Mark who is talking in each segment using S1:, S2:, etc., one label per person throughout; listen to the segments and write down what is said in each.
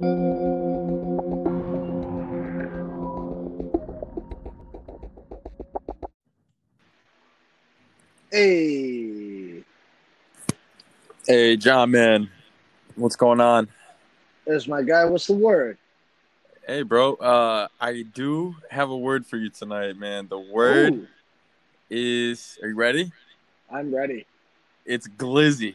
S1: Hey,
S2: Hey, John, man, what's going on?
S1: there's my guy. What's the word?
S2: Hey, bro, uh, I do have a word for you tonight, man. The word
S1: Ooh,
S2: is, are you ready?
S1: I'm ready.
S2: It's glizzy.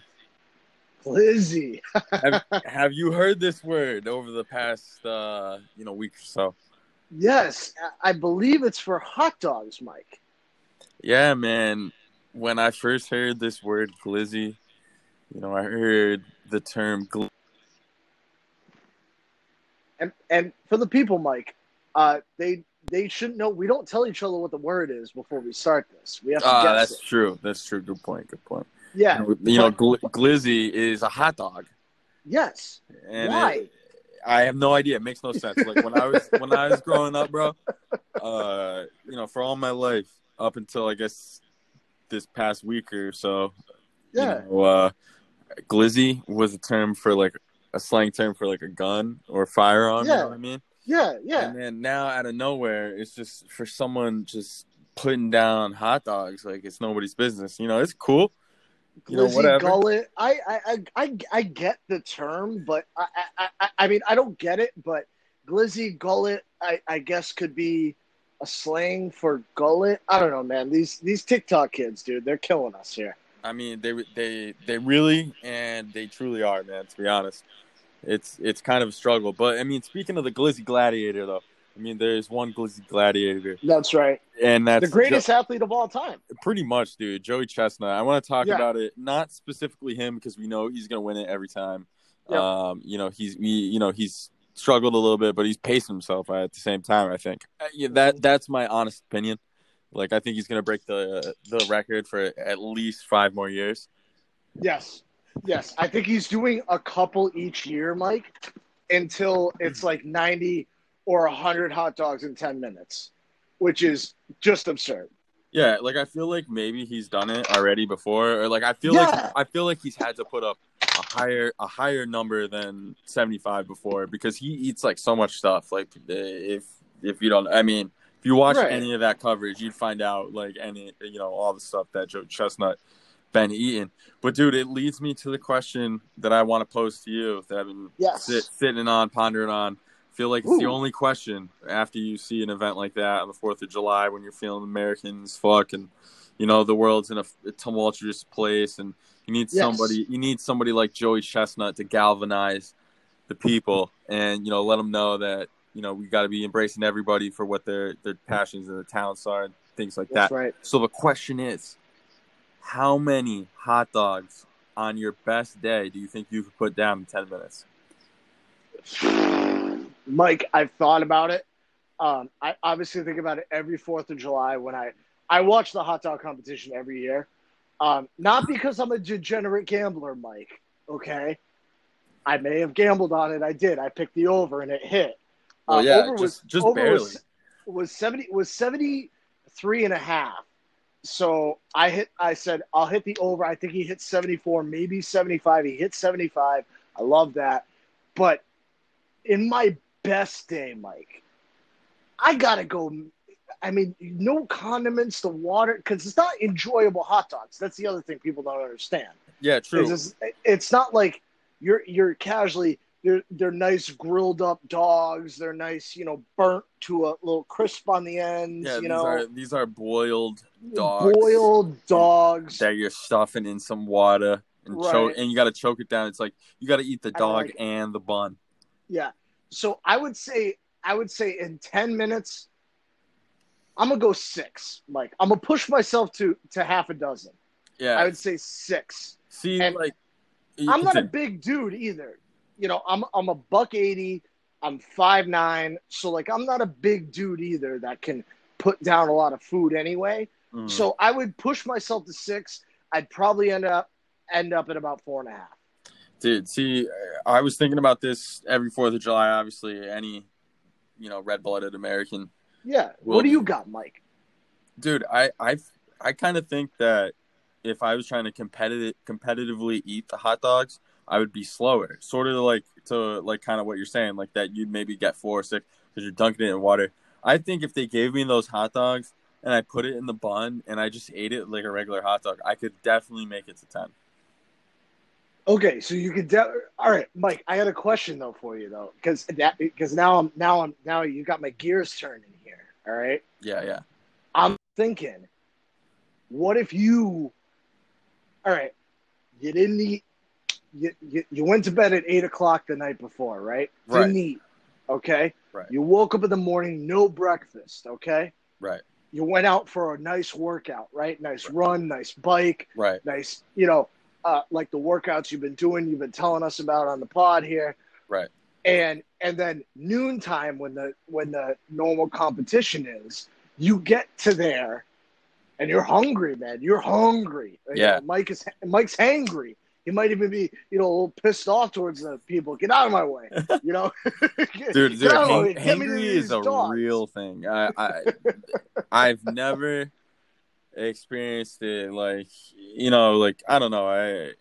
S1: Glizzy.
S2: Have, have you heard this word over the past, uh, you know, week or so?
S1: yes, I believe it's for hot dogs, Mike.
S2: Yeah, man. When I first heard this word glizzy, you know, I heard the term gl-
S1: And and for the people, Mike, uh, they they shouldn't know. We don't tell each other what the word is before we start this. We have to
S2: Ah,
S1: guess
S2: that's
S1: it.
S2: true. That's true. Good point. Good point.
S1: Yeah.
S2: You know, gl- glizzy is a hot dog.
S1: Yes.
S2: And
S1: Why?
S2: It, I have no idea. It makes no sense. Like when I was when I was growing up, bro. Uh, you know, for all my life up until I guess this past week or so,
S1: yeah.
S2: you know, uh, glizzy was a term for like a slang term for like a gun or firearm. You
S1: Yeah.
S2: know what I mean?
S1: Yeah. Yeah.
S2: And then now out of nowhere, it's just for someone just putting down hot dogs like it's nobody's business. You know, it's cool. You know,
S1: Glizzy
S2: whatever.
S1: gullet. I, I I I I get the term, but I I I, I mean I don't get it. But glizzy gullet, I I guess could be a slang for gullet. I don't know, man. These these TikTok kids, dude, they're killing us here.
S2: I mean, they they they really and they truly are, man. To be honest, it's it's kind of a struggle. But I mean, speaking of the Glizzy Gladiator, though, I mean, there's one Glizzy Gladiator,
S1: That's right.
S2: and that's
S1: the greatest athlete of all time.
S2: Pretty much, dude. Joey Chestnut. I want to talk
S1: Yeah.
S2: about it, not specifically him, because we know he's gonna win it every time. Um, you know, he's he, you know he's struggled a little bit, but he's paced himself at the same time. I think Uh, yeah, that that's my honest opinion. Like, I think he's gonna break the the record for at least five more years.
S1: Yes. Yes. I think he's doing a couple each year, Mike, until it's like 90 or 100 hot dogs in 10 minutes, which is just absurd.
S2: Yeah, like I feel like maybe he's done it already before, or like I feel
S1: Yeah.
S2: like I feel like he's had to put up a higher a higher number than seventy five before because he eats like so much stuff. Like if if you don't, I mean, if you watch
S1: Right.
S2: any of that coverage, you'd find out like any you know all the stuff that Joe Chestnut been eating. But dude, it leads me to the question that I want to pose to you that I've been
S1: Yes.
S2: sit, sitting on, pondering on. Feel like it's the only question after you see an event like that on the Fourth of July when you're feeling Americans fuck and you know the world's in a, a tumultuous place and you need
S1: Yes.
S2: somebody you need somebody like Joey Chestnut to galvanize the people and you know let them know that you know we got to be embracing everybody for what their their passions and their talents are and things like
S1: That's
S2: that.
S1: right.
S2: So the question is, how many hot dogs on your best day do you think you could put down in ten minutes?
S1: Mike, I've thought about it. Um, I obviously think about it every Fourth of July when I I watch the hot dog competition every year. Um, not because I'm a degenerate gambler, Mike. Okay, I may have gambled on it. I did. I picked the over and it hit. Uh,
S2: yeah,
S1: over was
S2: just just
S1: over
S2: barely.
S1: was was seventy was seventy three and a half. So I hit. I said I'll hit the over. I think he hit seventy four, maybe seventy five. He hit seventy five. I love that. But in my best day, Mike, I gotta go. I mean, no condiments, the water, because it's not enjoyable hot dogs. That's the other thing people don't understand.
S2: Yeah, true.
S1: It's, it's not like you're you're casually they're they're nice grilled up dogs. They're nice, you know, burnt to a little crisp on the ends.
S2: yeah,
S1: you
S2: these
S1: know,
S2: are these are boiled dogs
S1: boiled dogs.
S2: that you're stuffing in some water and choke, and you got to choke it down. It's like you got to eat the dog
S1: like-
S2: and the bun.
S1: Yeah. So I would say I would say in ten minutes, I'm gonna go six. Mike, I'm gonna push myself to to half a dozen.
S2: Yeah,
S1: I would say six.
S2: see,
S1: and
S2: like
S1: I'm not a big dude either. You know, I'm I'm a buck eighty. I'm five nine, so like I'm not a big dude either that can put down a lot of food anyway.
S2: Mm.
S1: So I would push myself to six. I'd probably end up end up at about four and a half.
S2: Dude, see, I was thinking about this every Fourth of July. Obviously, any you know red-blooded American,
S1: Yeah. What do you got, Mike?
S2: dude. I I I kind of think that if I was trying to competitive competitively eat the hot dogs, I would be slower. Sort of like to like kind of what you're saying, like that you'd maybe get four or six because you're dunking it in water. I think if they gave me those hot dogs and I put it in the bun and I just ate it like a regular hot dog, I could definitely make it to ten.
S1: Okay, so you could. De- All right, Mike. I got a question though for you though, because that because now I'm now I'm now you got my gears turning here. All right.
S2: Yeah, yeah.
S1: I'm thinking, what if you? All right, you didn't eat. You, you, you went to bed at eight o'clock the night before, right?
S2: Right.
S1: Didn't eat. Okay.
S2: Right.
S1: You woke up in the morning, no breakfast. Okay.
S2: Right.
S1: You went out for a nice workout, right? Nice run, nice bike,
S2: Right.
S1: nice, you know, uh, like the workouts you've been doing, you've been telling us about on the pod here.
S2: Right.
S1: And and then noontime when the when the normal competition is, you get to there, and you're hungry, man. You're hungry. You
S2: Yeah.
S1: know, Mike is Mike's hangry. He might even be, you know, a little pissed off towards the people. Get out of my way, you know.
S2: dude, dude
S1: out of my
S2: hang-
S1: way. Get me to
S2: hangry is a
S1: dogs.
S2: real thing. I, I I've never experienced it like you know, like I don't know. I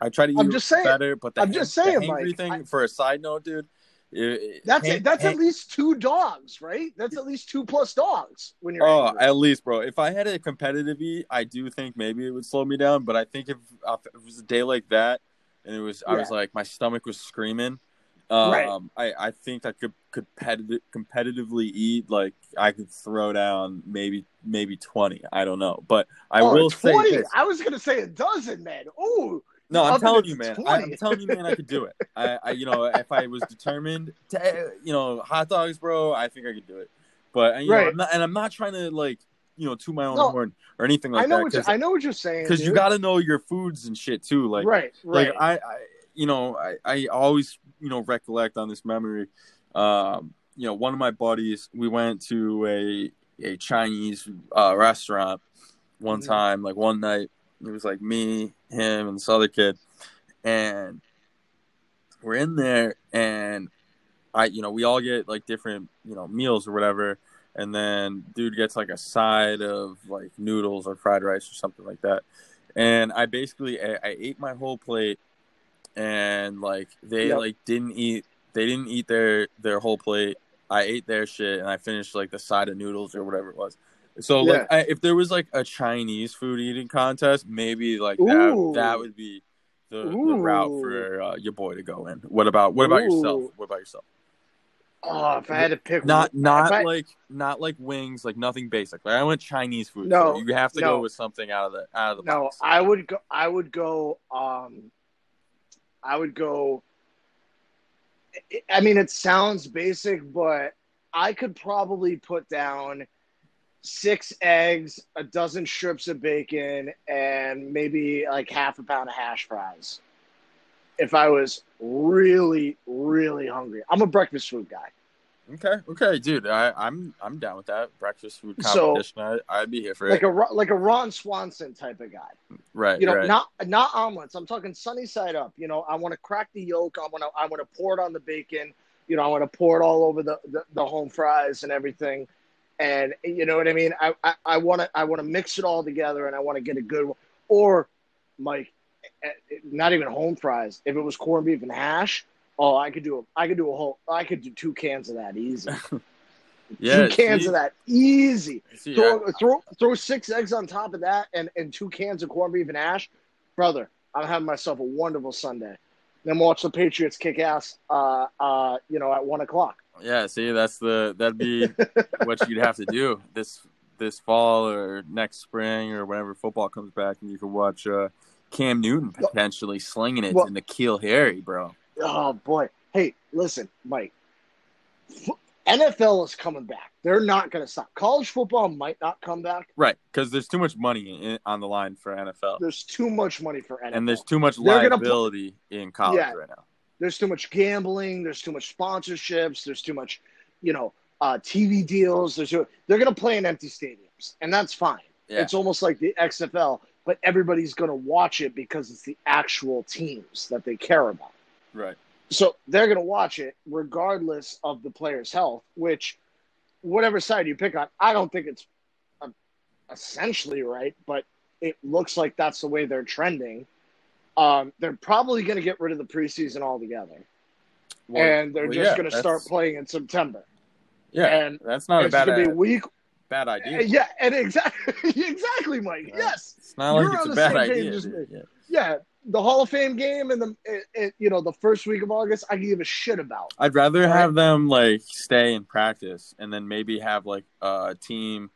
S2: I try to eat
S1: I'm just saying-
S2: better, but the
S1: I'm just saying,
S2: the
S1: Mike,
S2: thing.
S1: I-
S2: for a side note, dude, it-
S1: That's
S2: hang-
S1: it. That's
S2: hang-
S1: at least two dogs, right? That's at least two plus dogs when you're.
S2: Oh,
S1: angry.
S2: at least, bro. If I had a competitive eat, I do think maybe it would slow me down. But I think if, if it was a day like that, and it was, I was like, my stomach was screaming. Um,
S1: Right.
S2: I, I think I could competitive, competitively eat. Like I could throw down maybe maybe twenty. I don't know, but I
S1: Oh,
S2: will say this.
S1: I was gonna say a dozen, man. Ooh,
S2: No, I'm telling you, man.
S1: 20.
S2: I, am telling you, man. I could do it. I, I, you know, if I was determined to, you know, hot dogs, bro. I think I could do it. But you know,
S1: Right.
S2: I'm not, and I'm not trying to like, you know, to my own
S1: No.
S2: horn or anything like
S1: I know
S2: that.
S1: what I know what you're saying.
S2: Because you got to know your foods and shit too. Like,
S1: right, right.
S2: like I, I, you know, I, I always, you know, recollect on this memory. Um, you know, one of my buddies, we went to a a Chinese uh, restaurant one
S1: Mhm.
S2: time, like one night. It was like me, him, and this other kid, and we're in there, and I, you know, we all get like different, you know, meals or whatever, and then dude gets like a side of like noodles or fried rice or something like that, and I basically I, I ate my whole plate, and like they
S1: Yep.
S2: like didn't eat, they didn't eat their their whole plate. I ate their shit, and I finished like the side of noodles or whatever it was. So like, I, if there was like a Chinese food eating contest, maybe like
S1: Ooh.
S2: that that would be the, the route for uh, your boy to go in. What about what about yourself? What about yourself?
S1: oh, if I had to pick,
S2: Not
S1: one-
S2: not
S1: I-
S2: like not like wings, like nothing basic. Like I went Chinese food.
S1: No,
S2: so you have to
S1: no.
S2: go with something out of the out of the
S1: no,
S2: box.
S1: I would go. I would go. Um, I would go. I- mean, it sounds basic, but I could probably put down six eggs, a dozen strips of bacon, and maybe like half a pound of hash fries. If I was really, really hungry, I'm a breakfast food guy.
S2: Okay, okay, dude. I, I'm I'm down with that breakfast food
S1: So-
S2: competition. I, I'd be here for
S1: like
S2: it.
S1: a like a Ron Swanson type of guy.
S2: right,
S1: You know,
S2: right.
S1: not not omelets. I'm talking sunny side up. You know, I want to crack the yolk. I want to I want to pour it on the bacon. You know, I want to pour it all over the, the, the home fries and everything. And you know what I mean. I I- I want to I want to mix it all together, and I want to get a good one. Or, Mike, eh, eh, not even home fries. If it was corned beef and hash, oh, I could do a I could do a whole I could do two cans of that easy.
S2: yeah,
S1: two cans
S2: see-
S1: of that easy
S2: see,
S1: throw,
S2: I-
S1: throw throw six eggs on top of that and, and two cans of corned beef and ash, brother. I'm having myself a wonderful Sunday. Then watch the Patriots kick ass. Uh, uh, you know, at one o'clock.
S2: Yeah, see, that's the that'd be what you'd have to do this this fall or next spring or whenever football comes back, and you could watch uh, Cam Newton potentially slinging it
S1: Well-
S2: in the Keel Harry, bro.
S1: Oh boy. Hey, listen, Mike. NFL is coming back. They're not going to stop. College football might not come back.
S2: Right, because there's too much money in, on the line for NFL,
S1: There's too much money for NFL.
S2: and there's too much
S1: They're gonna pl-
S2: liability in college
S1: Yeah.
S2: right now.
S1: there's too much gambling. There's too much sponsorships. There's too much, you know, uh, TV deals. There's too, they're going to play in empty stadiums, and that's fine.
S2: Yeah.
S1: It's almost like the XFL, but everybody's going to watch it because it's the actual teams that they care about.
S2: Right.
S1: So they're going to watch it regardless of the player's health, which, whatever side you pick on, I don't think it's uh, essentially right, but it looks like that's the way they're trending. Um, they're probably going to get rid of the preseason altogether,
S2: Well,
S1: and they're
S2: well,
S1: just
S2: yeah,
S1: going to start playing in September.
S2: Yeah,
S1: and
S2: that's not a bad
S1: to be week.
S2: bad idea.
S1: Yeah, and exactly, exactly, Mike.
S2: Yeah.
S1: Yes,
S2: It's not like
S1: You're
S2: it's
S1: on
S2: a bad idea.
S1: As
S2: dude.
S1: me.
S2: Yeah.
S1: The Hall of Fame game and the it, it, you know the first week of August, I can give a shit about.
S2: I'd rather
S1: Right.
S2: have them like stay and practice, and then maybe have like a team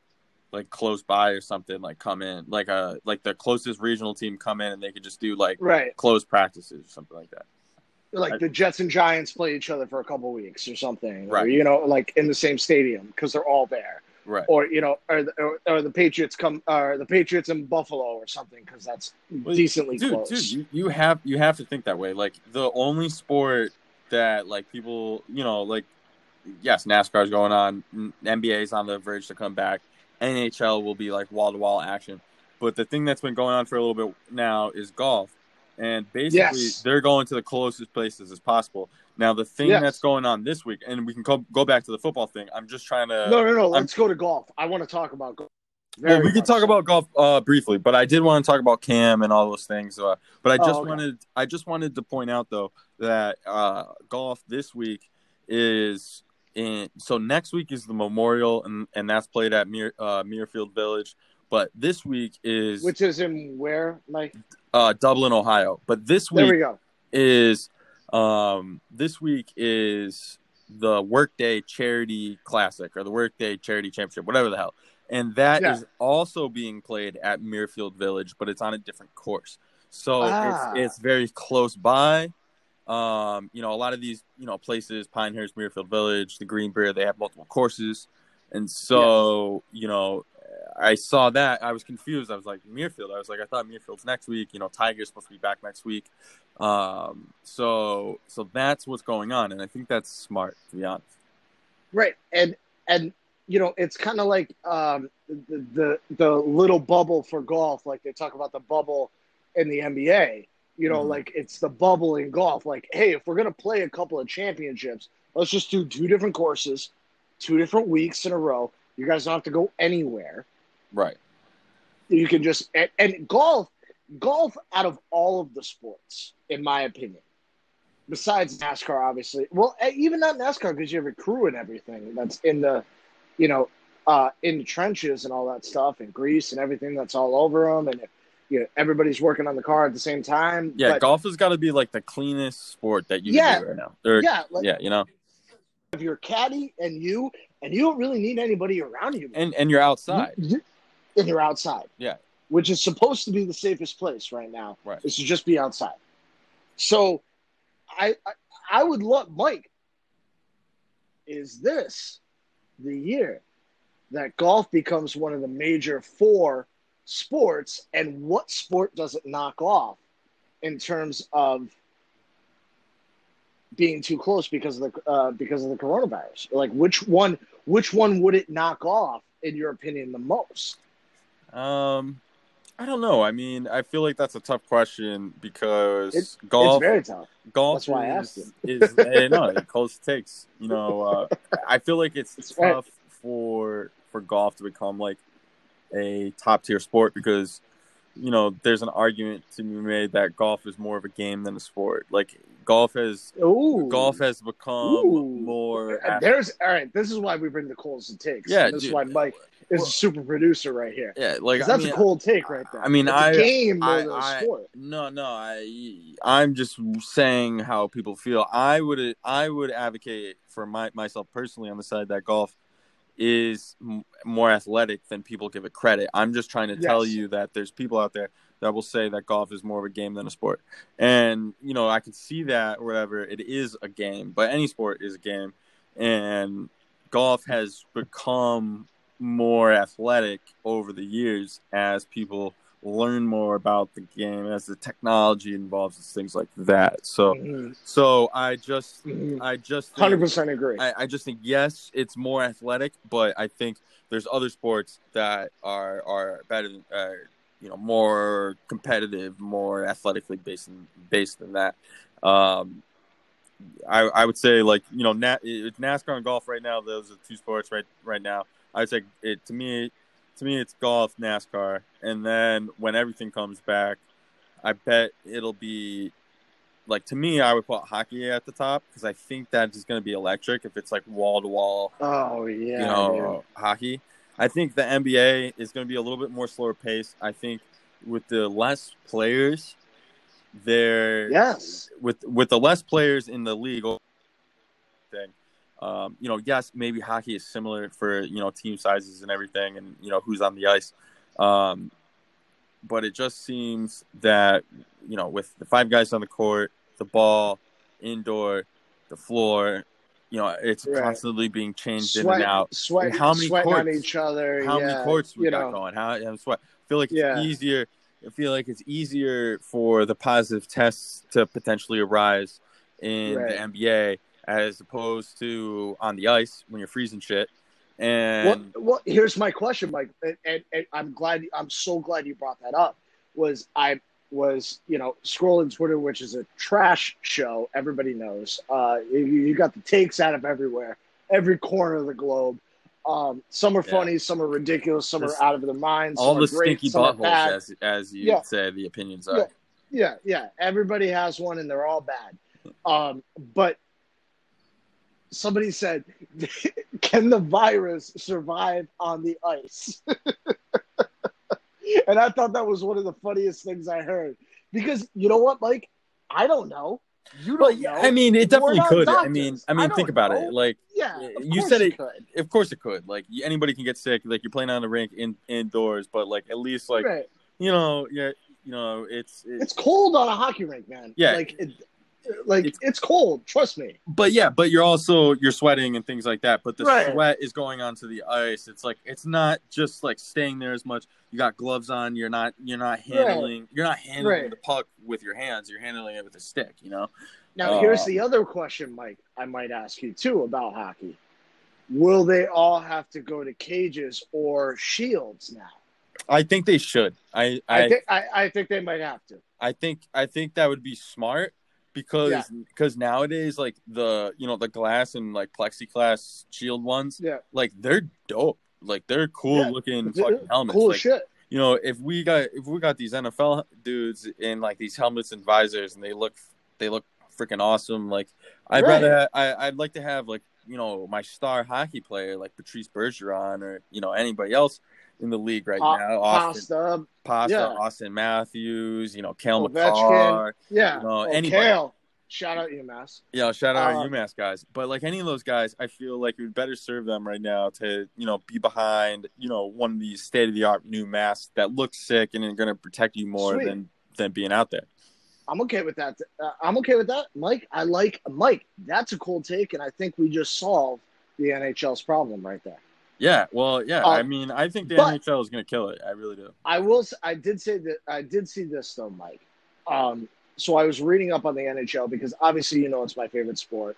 S2: like close by or something like come in, like a like the closest regional team come in, and they could just do like
S1: Right,
S2: close practices or something like that.
S1: like
S2: I-
S1: the Jets and Giants play each other for a couple weeks or something, or
S2: Right.
S1: you know, like in the same stadium because they're all there.
S2: Right.
S1: or you know, or the, or, or the Patriots come, or the Patriots in Buffalo or something, because that's
S2: Well,
S1: decently
S2: dude,
S1: close.
S2: dude, you, you have you have to think that way. Like the only sport that like people, you know, like yes, NASCAR's going on, N- NBA's on the verge to come back, NHL will be like wall to wall action. But the thing that's been going on for a little bit now is golf, and basically
S1: Yes.
S2: they're going to the closest places as possible. Now the thing
S1: Yes.
S2: that's going on this week, and we can go, go back to the football thing. I'm just trying to.
S1: no, no, no. Let's go to golf. I want to talk about golf.
S2: Well, we can talk
S1: so.
S2: about golf uh, briefly, but I did want to talk about Cam and all those things. Uh, but I
S1: Oh,
S2: just
S1: okay.
S2: wanted, I just wanted to point out though that uh, golf this week is in. So next week is the Memorial, and and that's played at Muir, uh, Muirfield Village. But this week is
S1: which is in where, Mike?
S2: uh, Dublin, Ohio. But this
S1: There
S2: week
S1: we go.
S2: is um this week is the Workday Charity Classic or the Workday Charity Championship, whatever the hell. And that is
S1: Yeah.
S2: also being played at Muirfield Village, but it's on a different course. So
S1: Ah.
S2: it's it's very close by. Um, you know, a lot of these, you know, places, Pinehurst, Muirfield Village, the Greenbrier, they have multiple courses. And so, you know, I saw that. I was confused. I was like, Muirfield. I was like, I thought Muirfield's next week. You know, Tiger's supposed to be back next week. Um, so, so that's what's going on, and I think that's smart, to be honest.
S1: Right, and and you know, it's kind of like um, the, the the little bubble for golf. Like they talk about the bubble in the NBA. You know,
S2: Mhm.
S1: like it's the bubble in golf. Like, hey, if we're gonna play a couple of championships, let's just do two different courses, two different weeks in a row. You guys don't have to go anywhere.
S2: Right.
S1: You can just and, and golf, golf out of all of the sports, in my opinion, besides NASCAR, obviously. Well, eh, even not NASCAR because you have a crew and everything that's in the, you know, uh, in the trenches and all that stuff, and grease and everything that's all over them, and you know, everybody's working on the car at the same time.
S2: Yeah,
S1: But,
S2: golf has got to be like the cleanest sport that you
S1: Yeah.
S2: can do right now. Or,
S1: yeah, like
S2: yeah, you know,
S1: if you're caddy and you, and you don't really need anybody around you.
S2: and and you're outside.
S1: You- and you're outside.
S2: Yeah.
S1: Which is supposed to be the safest place right now.
S2: Right.
S1: Is to just be outside. So I I, I would love Mike. Is this the year that golf becomes one of the major four sports and what sport does it knock off in terms of being too close because of the uh, because of the coronavirus like which one which one would it knock off in your opinion the most
S2: Um, I don't know. I mean, I feel like that's a tough question because
S1: It-
S2: golf,
S1: it's very tough
S2: golf
S1: that's why I
S2: is,
S1: asked
S2: is eh, no, close takes. You know, uh, I feel like it's
S1: It's right.
S2: tough for for golf to become like a top tier sport because you know there's an argument to be made that golf is more of a game than a sport. Like golf has
S1: Ooh.
S2: golf has become
S1: Ooh.
S2: more.
S1: There's all right. This is why we bring the calls and takes.
S2: Yeah,
S1: And this is why Mike is
S2: Well-
S1: a super producer right here.
S2: yeah, like
S1: that's
S2: mean,
S1: a cold take right there.
S2: I mean,
S1: it's
S2: I-
S1: a game more
S2: I-
S1: than a
S2: I-
S1: sport.
S2: No, no, I I'm just saying how people feel. I would I would advocate for my myself personally on the side that golf is m- more athletic than people give it credit. I'm just trying to tell you that there's people out there that will say that golf is more of a game than a sport. And you know, I can see that or whatever. It is a game, but any sport is a game and golf has become more athletic over the years as people learn more about the game as the technology involves and things like that. So
S1: Mhm.
S2: so I just
S1: Mhm.
S2: I just
S1: 100% agree.
S2: I, I just think yes, it's more athletic, but I think there's other sports that are are better than uh, you know more competitive, more athletically based than based than that. Um, I I would say like you know Na- NASCAR and golf right now. Those are two sports right right now. I would say it to me to me it's golf, NASCAR, and then when everything comes back, I bet it'll be like to me. I would put hockey at the top because I think that is going to be electric if it's like wall to wall.
S1: Oh yeah,
S2: you know, dude. hockey. I think the NBA is going to be a little bit more slower pace. I think with the less players, there
S1: yes
S2: with with the less players in the league thing. Um, you know, yes, maybe hockey is similar for you know team sizes and everything, and you know who's on the ice. Um, but it just seems that you know with the five guys on the court, the ball, indoor, the floor, you know, it's right. constantly being changed
S1: sweat,
S2: in and out.
S1: Sweat,
S2: and how many
S1: courts,
S2: on
S1: each other.
S2: How
S1: yeah,
S2: many courts we
S1: you
S2: got
S1: know.
S2: going? How I'm sweat. I feel like it's
S1: Yeah.
S2: easier. I feel like it's easier for the positive tests to potentially arise in
S1: Right.
S2: the NBA as opposed to on the ice when you're freezing shit. And
S1: Well, well, here's my question, Mike, and, and, and I'm glad, I'm so glad you brought that up. Was I was you know scrolling Twitter, which is a trash show. Everybody knows. Uh, you, you got the takes out of everywhere, every corner of the globe. Um, some are
S2: Yeah.
S1: funny, some are ridiculous, some are out of their minds.
S2: all the
S1: great,
S2: stinky buttholes, as as you
S1: Yeah.
S2: say, the opinions
S1: Yeah.
S2: are.
S1: Yeah, yeah. Everybody has one, and they're all bad. Um, but somebody said, "Can the virus survive on the ice?" and I thought that was one of the funniest things I heard because you know what, Mike? I don't know. You don't
S2: Well, yeah,
S1: know.
S2: I mean, it definitely could. I mean, I
S1: I
S2: mean,
S1: don't
S2: think about
S1: know.
S2: it. Like
S1: yeah,
S2: you said it-
S1: could.
S2: of course it could. Like anybody can get sick. Like you're playing on the rink in indoors, but like at least like
S1: right.
S2: you know, yeah, you know, it's, it's
S1: It's cold on a hockey rink, man.
S2: Yeah.
S1: like it, like
S2: It's-
S1: it's, cold. Trust me.
S2: but yeah, but you're also you're sweating and things like that. But the
S1: Right.
S2: sweat is going onto the ice. It's like it's not just like staying there as much. You got gloves on. You're not you're not handling you're not handling
S1: Right.
S2: the puck with your hands. You're handling it with a stick. You know.
S1: Now,
S2: Uh,
S1: here's the other question, Mike. I might ask you too about hockey. Will they all have to go to cages or shields now?
S2: I think they should. I
S1: I,
S2: I
S1: think I, I think they might have to.
S2: I think I think that would be smart because
S1: Yeah.
S2: because nowadays like the you know the glass and like plexiglass shield ones
S1: Yeah,
S2: like they're dope like they're cool
S1: Yeah.
S2: looking fucking helmets
S1: cool
S2: like,
S1: shit.
S2: you know if we got if we got these NFL dudes in like these helmets and visors and they look they look freaking awesome like I'd
S1: Right.
S2: rather I I'd like to have like you know my star hockey player like Patrice Bergeron or you know anybody else in the league right now Austin
S1: Pasta,
S2: Pasta
S1: yeah.
S2: Austin Matthews you know Cale
S1: Ovechkin.
S2: Makar
S1: yeah.
S2: You know,
S1: oh,
S2: anybody.
S1: Cale. Shout out UMass.
S2: Yeah, shout out our UMass guys. But like any of those guys, I feel like it would better serve them right now to, you know, be behind, you know, one of these state of the art new masks that looks sick and are going to protect you more
S1: Sweet.
S2: than than being out there.
S1: I'm okay with that. Uh, I'm okay with that, Mike. I like Mike. That's a cool take, and I think we just solved the NHL's problem right there.
S2: Yeah, well, yeah.
S1: Uh,
S2: I mean, I think the
S1: but-
S2: NHL is going to kill it. I really do.
S1: I will. I did say that. I did see this though, Mike. Um, so I was reading up on the NHL because obviously you know it's my favorite sport.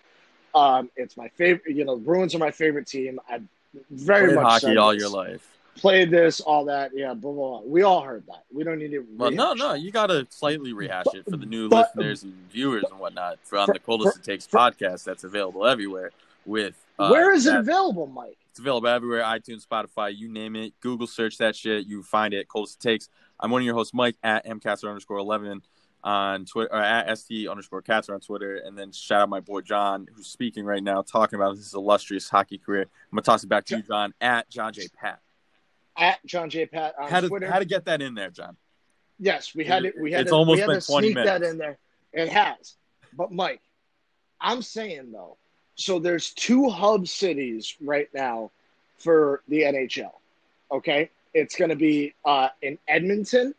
S1: Um, it's my favorite. You know, Bruins are my favorite team. I very
S2: Played
S1: much
S2: hockey all
S1: this.
S2: your life.
S1: Played this, all that. Yeah, blah blah. blah. We all heard that. We don't need to.
S2: Well, no, no, you got to slightly rehash it for the new
S1: but-
S2: listeners and viewers and whatnot for on
S1: For-
S2: the Coldest of Takes
S1: for-
S2: podcast that's available everywhere. With uh,
S1: Where is it available, Mike?
S2: It's available everywhere iTunes, Spotify, you name it. Google search that shit. You find it. Coldest Takes. I'm one of your hosts, Mike, at mcaster underscore 11 on Twitter, or at st underscore caster on Twitter. And then shout out my boy John, who's speaking right now, talking about his illustrious hockey career. I'm to toss it back to you, John, at John J. Pat.
S1: At John J. Pat on
S2: How to,
S1: Twitter.
S2: how to get that in there, John?
S1: Yes, we had it. We had
S2: It's
S1: to,
S2: almost
S1: we had
S2: been
S1: to
S2: 20
S1: sneak that in there. It has. But Mike, I'm saying though, so there's two hub cities right now for the NHL. Okay, it's going to be uh, in Edmonton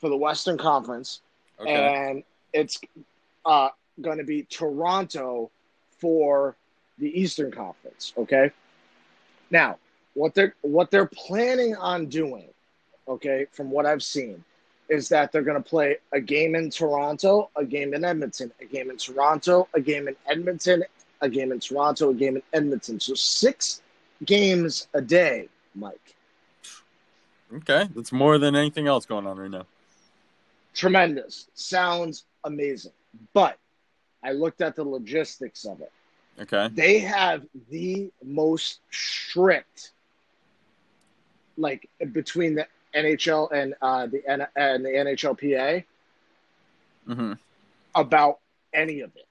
S1: for the Western Conference,
S2: Okay.
S1: and it's uh, going to be Toronto for the Eastern Conference. Okay. Now, what they're what they're planning on doing, okay, from what I've seen, is that they're going to play a game in Toronto, a game in Edmonton, a game in Toronto, a game in Edmonton, a game in Toronto, a game in Edmonton. So six games a day, Mike.
S2: okay. That's more than anything else going on right now.
S1: Tremendous. Sounds amazing. But I looked at the logistics of it.
S2: Okay.
S1: they have the most strict like between the NHL and uh, the N- and the NHLPA
S2: Mm-hmm.
S1: about any of it.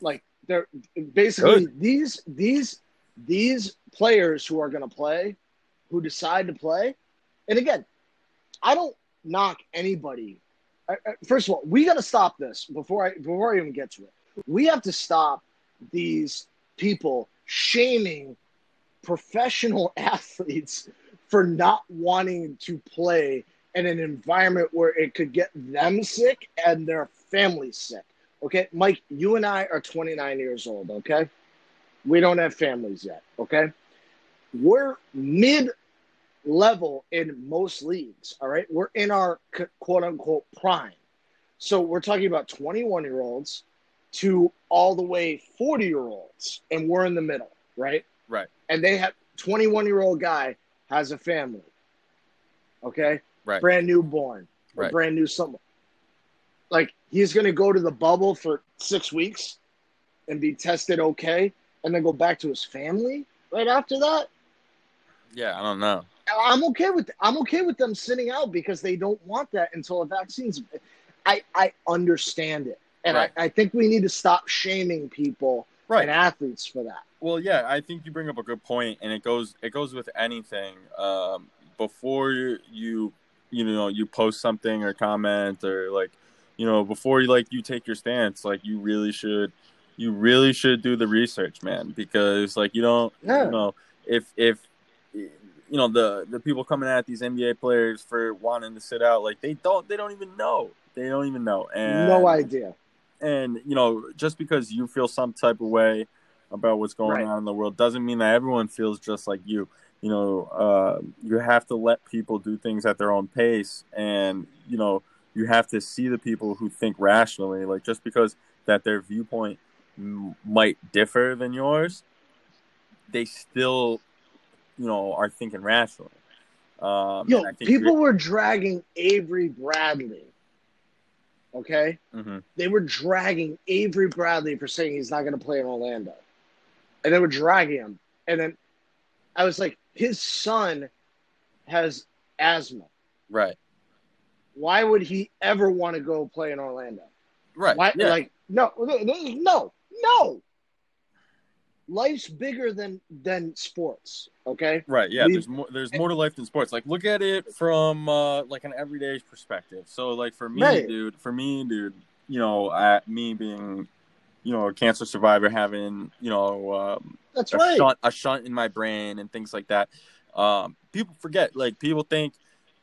S1: Like they're basically
S2: Good.
S1: these these these players who are going to play, who decide to play, and again, I don't knock anybody. First of all, we got to stop this before I before I even get to it. We have to stop these people shaming professional athletes for not wanting to play in an environment where it could get them sick and their family sick. Okay, Mike, you and I are 29 years old. Okay, we don't have families yet. Okay, we're mid level in most leagues. All right, we're in our quote unquote prime. So we're talking about 21 year olds to all the way 40 year olds, and we're in the middle, right?
S2: Right.
S1: And they have 21 year old guy has a family. Okay,
S2: Right.
S1: brand new born, or
S2: Right.
S1: brand new someone. Like he's going to go to the bubble for six weeks and be tested okay, and then go back to his family right after that.
S2: Yeah, I don't know.
S1: I'm okay with I'm okay with them sitting out because they don't want that until a vaccine's. I I understand it, and
S2: Right.
S1: I, I think we need to stop shaming people
S2: Right.
S1: and athletes for that.
S2: Well, yeah, I think you bring up a good point, and it goes it goes with anything. Um, before you you you know you post something or comment or like you know before you like you take your stance, like you really should you really should do the research, man, because like you don't
S1: Yeah.
S2: you know if if you know the the people coming at these NBA players for wanting to sit out, like they don't they don't even know they don't even know and
S1: no idea.
S2: and you know just because you feel some type of way about what's going
S1: Right.
S2: on in the world doesn't mean that everyone feels just like you you know uh, you have to let people do things at their own pace and you know you have to see the people who think rationally like just because that their viewpoint m- might differ than yours they still you know are thinking rationally um,
S1: Yo, people were dragging Avery Bradley. Okay,
S2: Mhm.
S1: they were dragging Avery Bradley for saying he's not going to play in Orlando, and they were dragging him. And then I was like, his son has asthma.
S2: right
S1: Why would he ever want to go play in Orlando?
S2: right
S1: Why?
S2: yeah.
S1: Like, no, no, no. Life's bigger than than sports. Okay.
S2: Right. Yeah.
S1: We-
S2: there's more. There's more to life than sports. Like, look at it from uh, like an everyday perspective. So, like for me,
S1: Right.
S2: dude. For me, dude. You know, me being, you know, a cancer survivor, having you know um,
S1: That's
S2: a
S1: right.
S2: shunt, a shunt in my brain, and things like that. Um, people forget. Like people think,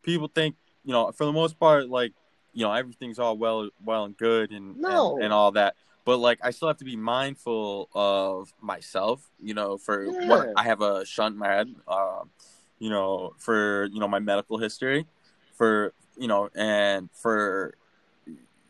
S2: people think. You know, for the most part, like you know, everything's all well, well and good, and
S1: No.
S2: and, and all that. But like, I still have to be mindful of myself. You know, for what I have a shunt in my head. Um, you know, for you know my medical history, for you know, and for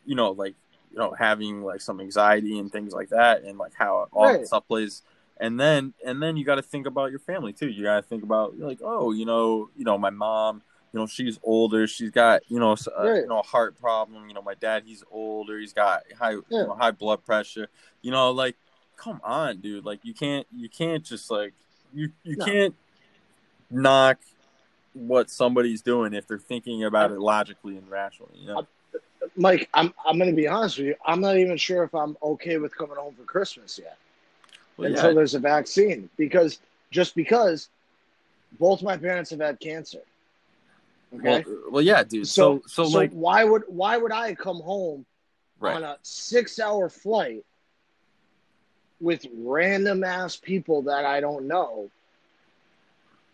S2: you know, like you know, having like some anxiety and things like that, and like how all
S1: Right.
S2: that stuff plays. And then, and then you got to think about your family too. You got to think about like, oh, you know, you know, my mom, you know, she's older. She's got, you know, s- uh,
S1: Right.
S2: you know, a heart problem. You know, my dad, he's older. He's got high, you know, high blood pressure. You know, like, come on, dude. Like, you can't, you can't just like, you, you
S1: No.
S2: can't knock what somebody's doing if they're thinking about it logically and rationally. You know?
S1: Mike, I'm I'm going to be honest with you. I'm not even sure if I'm okay with coming home for Christmas yet
S2: Well,
S1: until
S2: yeah,
S1: there's a vaccine because just because both my parents have had cancer. Okay.
S2: well, well, yeah, dude.
S1: so,
S2: So, so,
S1: so
S2: like,
S1: why would why would I come home
S2: right,
S1: on a six hour flight with random ass people that I don't know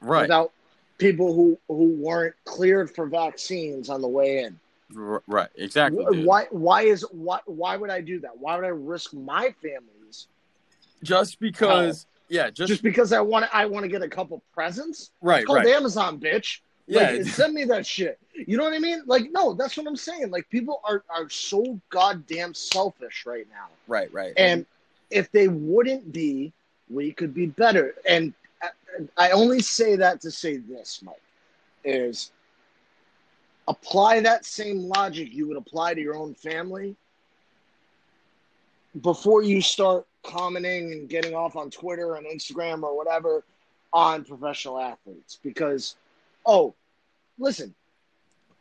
S2: right,
S1: without people who who weren't cleared for vaccines on the way in?
S2: r- right, exactly. Dude.
S1: Why why is why why would I do that? Why would I risk my family's
S2: Just because, yeah, just,
S1: just because I want I want to get a couple presents?
S2: right,
S1: It's called
S2: right.
S1: Amazon, bitch.
S2: Yeah,
S1: Like, send me that shit. You know what I mean? Like, no, that's what I'm saying. Like, people are are so goddamn selfish right now.
S2: right, right.
S1: And if they wouldn't be, we could be better. And I- I only say that to say this, Mike, is apply that same logic you would apply to your own family before you start commenting and getting off on Twitter and Instagram or whatever on professional athletes. Because, oh, listen,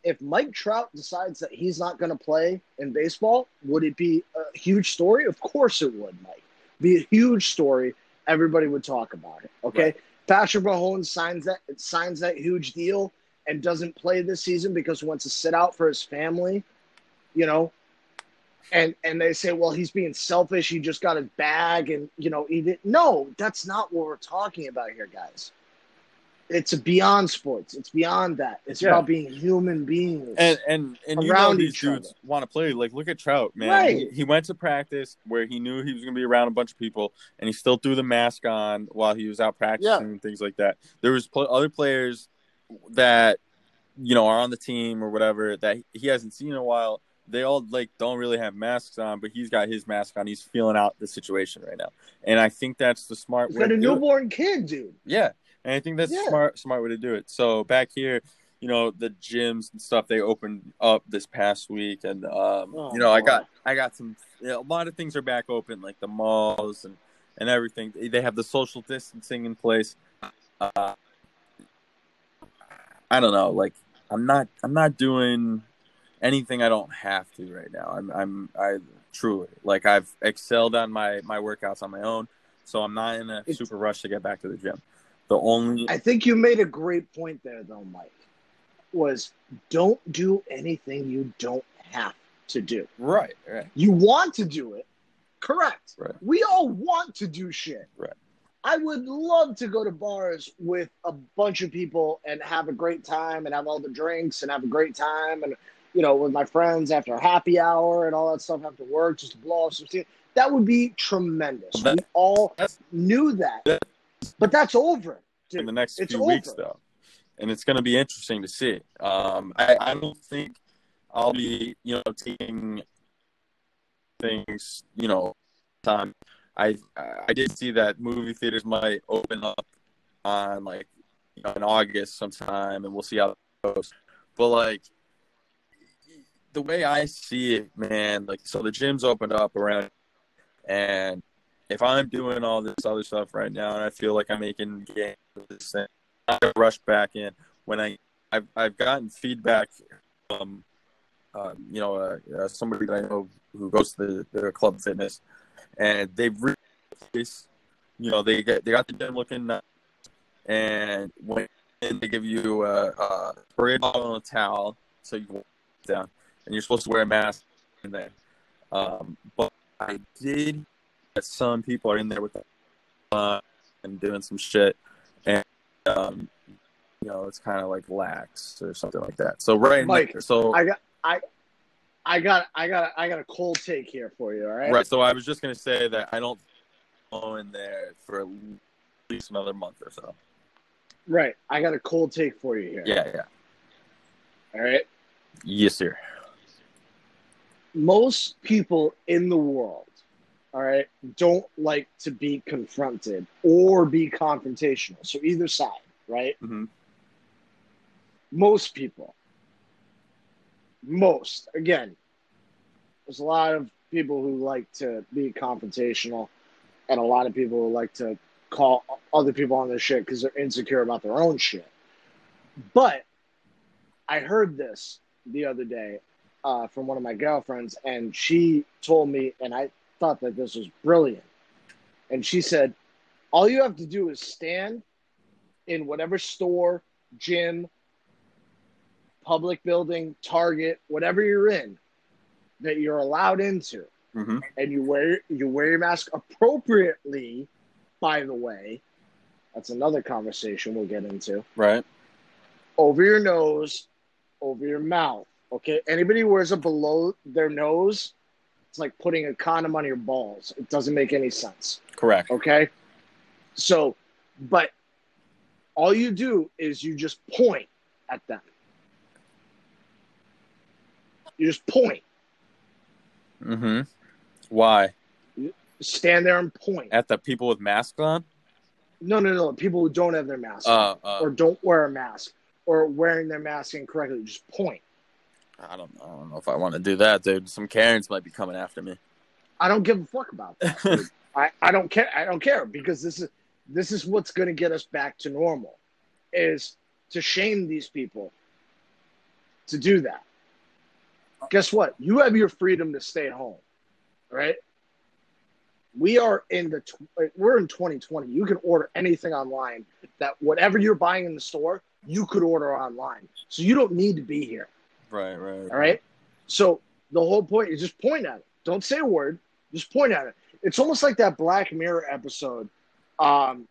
S1: if Mike Trout decides that he's not going to play in baseball, would it be a huge story? Of course it would, Mike. Be a huge story. Everybody would talk about it. Okay.
S2: Right.
S1: Patrick Mahomes signs that signs that huge deal and doesn't play this season because he wants to sit out for his family, you know. And and they say, well, he's being selfish. He just got his bag, and you know, he didn't. No, that's not what we're talking about here, guys. It's beyond sports. It's beyond that. It's
S2: Yeah.
S1: about being human beings.
S2: And and and you know these dudes
S1: other.
S2: want to play. Like look at Trout, man.
S1: Right.
S2: He, he went to practice where he knew he was going to be around a bunch of people, and he still threw the mask on while he was out practicing
S1: Yeah.
S2: and things like that. There was pl- other players that you know are on the team or whatever that he hasn't seen in a while. They all like don't really have masks on, but he's got his mask on. He's feeling out the situation right now, and I think that's the smart
S1: He's
S2: way.
S1: got a
S2: to do it.
S1: newborn kid, dude.
S2: Yeah, and I think that's
S1: Yeah.
S2: smart smart way to do it. So back here, you know, the gyms and stuff they opened up this past week, and um,
S1: Oh,
S2: you know, I got I got some you know, a lot of things are back open, like the malls and and everything. They- They have the social distancing in place. Uh, I don't know, like I'm not I'm not doing anything I don't have to right now. I'm I'm I truly like I've excelled on my my workouts on my own, so I'm not in a
S1: It's-
S2: super rush to get back to the gym. The only
S1: I think you made a great point there, though, Mike. Was don't do anything you don't have to do.
S2: right, right,
S1: You want to do it, correct?
S2: Right.
S1: We all want to do shit.
S2: Right.
S1: I would love to go to bars with a bunch of people and have a great time and have all the drinks and have a great time and you know with my friends after a happy hour and all that stuff after work just to blow off some steam. That would be tremendous. We all knew that, but that's over.
S2: in the next
S1: it's
S2: few weeks though, and it's going to be interesting to see. Um, I, I don't think I'll be, you know, taking things, you know, time. I I did see that movie theaters might open up on like you know, in August sometime, and we'll see how it goes. But like the way I see it, man, like so the gyms opened up around, and if I'm doing all this other stuff right now, and I feel like I'm making gains with this thing, I rush back in when I I've I've gotten feedback from uh, you know uh, uh, somebody that I know who goes to the, the club fitness, and they've really, you know they get they got the gym looking nice, and when they give you a, a spray bottle and a towel so you down, and you're supposed to wear a mask in there. Um, but I did some people are in there with uh, and doing some shit, and um, you know it's kind of like lax or something like that. So right,
S1: Mike,
S2: now, so
S1: I got I I got I got I got a cold take here for you, all right?
S2: right, so I was just gonna say that I don't go in there for at least another month or so.
S1: Right. I got a cold take for you here.
S2: Yeah, yeah,
S1: All right.
S2: yes, sir.
S1: Most people in the world, all right, don't like to be confronted or be confrontational. So either side, right?
S2: hmm
S1: Most people. Most. Again, there's a lot of people who like to be confrontational and a lot of people who like to call other people on their shit because they're insecure about their own shit. But I heard this the other day uh, from one of my girlfriends, and she told me, and I thought that this was brilliant. And she said, All you have to do is stand in whatever store, gym, public building, Target, whatever you're in that you're allowed into.
S2: Hmm
S1: and you wear you wear your mask appropriately by the way. That's another conversation we'll get into.
S2: Right.
S1: over your nose over your mouth. Okay anybody who wears it below their nose it's like putting a condom on your balls. It doesn't make any sense.
S2: Correct.
S1: okay? So but all you do is you just point at them. You just point.
S2: Mm hmm Why?
S1: stand there and point.
S2: At the people with masks on?
S1: no no no. People who don't have their mask
S2: Uh, uh.
S1: or don't wear a mask or wearing their mask incorrectly. Just point
S2: I don't. I don't know if I want to do that, dude. Some Karens might be coming after me.
S1: i don't give a fuck about that I, I don't care i don't care because this is this is what's going to get us back to normal is to shame these people to do that. Guess what? You have your freedom to stay at home, right? We are in the tw- we're in 2020. You can order anything online. That whatever you're buying in the store, you could order online. So you don't need to be here.
S2: Right, right.
S1: All right. So the whole point is just point at it. Don't say a word. Just point at it. It's almost like that Black Mirror episode. Um,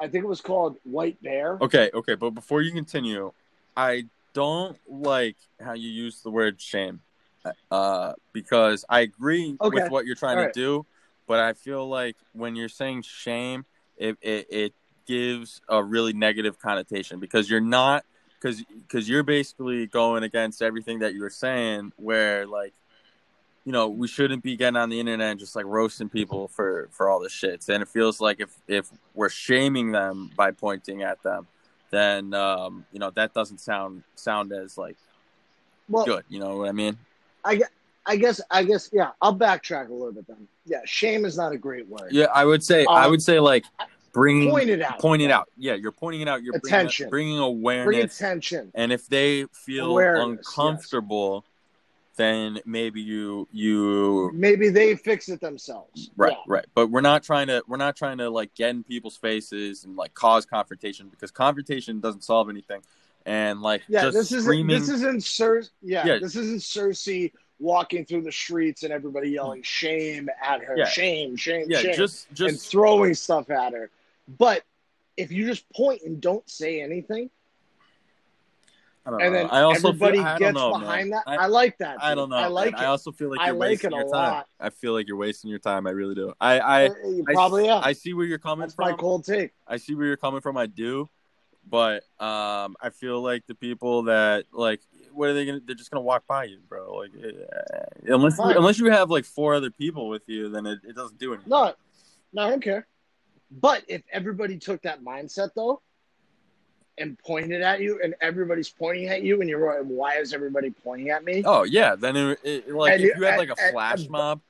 S1: I think it was called White Bear.
S2: Okay, okay, but before you continue, I don't like how you use the word shame. Uh, because I agree
S1: Okay.
S2: with what you're trying
S1: All
S2: to
S1: right.
S2: do, but I feel like when you're saying shame, it, it, it gives a really negative connotation because you're not because because you're basically going against everything that you were saying where like you know we shouldn't be getting on the internet and just like roasting people for for all the shits and it feels like if if we're shaming them by pointing at them then um you know that doesn't sound sound as like
S1: Well,
S2: good you know what i mean
S1: I, I guess I guess yeah. I'll backtrack a little bit then. Yeah, shame is not a great word.
S2: yeah i would say i
S1: Um,
S2: would say like bring
S1: Point it out.
S2: point it out yeah you're pointing it out you're
S1: Attention.
S2: bringing
S1: Bring
S2: awareness
S1: attention.
S2: and if they feel
S1: Awareness, yes.
S2: uncomfortable then maybe you you
S1: Maybe they fix it themselves.
S2: right
S1: Yeah.
S2: right but we're not trying to we're not trying to like get in people's faces and like cause confrontation because confrontation doesn't solve anything and like
S1: Yeah,
S2: just
S1: this isn't this isn't Cer- yeah,
S2: Yeah.
S1: this isn't Cersei walking through the streets and everybody yelling shame at her,
S2: Yeah.
S1: shame, shame,
S2: yeah
S1: shame,
S2: just
S1: and
S2: just
S1: throwing stuff at her. But if you just point and don't say anything,
S2: I, don't
S1: and
S2: know.
S1: then
S2: I also
S1: everybody
S2: feel, I
S1: gets
S2: know,
S1: behind
S2: man.
S1: that,
S2: I,
S1: I, like that.
S2: I don't know.
S1: I like
S2: man.
S1: it.
S2: I also feel like you're
S1: like
S2: wasting
S1: it a
S2: your time.
S1: lot.
S2: I feel like you're wasting your time. I really do. I I,
S1: you
S2: I,
S1: probably are.
S2: I see where you're coming
S1: That's
S2: from.
S1: my cold take.
S2: I see where you're coming from. I do, but um, I feel like the people that like, what are they gonna? They're just gonna walk by you, bro. Like, uh, unless unless you have like four other people with you, then it, it doesn't do anything.
S1: No, no, I don't care. But if everybody took that mindset though, and pointed at you, and everybody's pointing at you, and you're like, why is everybody pointing at me?
S2: Oh yeah, then it, it, like
S1: And
S2: if
S1: you-
S2: had like a
S1: and-
S2: flash
S1: and-
S2: mob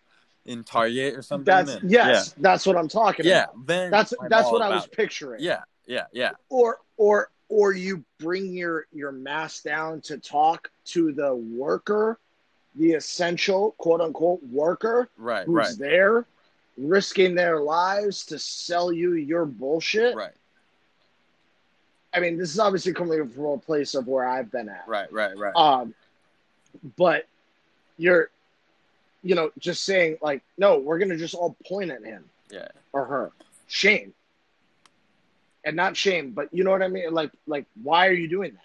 S2: in Target or something.
S1: that's
S2: then,
S1: yes, that's what I'm talking
S2: yeah, yeah.
S1: about.
S2: Then
S1: That's that's what I was
S2: it.
S1: picturing.
S2: Yeah, yeah, yeah.
S1: Or or or you bring your your mask down to talk to the worker, the essential quote unquote worker
S2: Right,
S1: who's
S2: right,
S1: there, risking their lives to sell you your bullshit.
S2: right,
S1: I mean, this is obviously coming from a place of where I've been at.
S2: right, right, right.
S1: Um, but you're, you know, just saying like, no, we're gonna just all point at him
S2: yeah,
S1: or her. Shame, and not shame, but you know what I mean. Like, like, why are you doing that?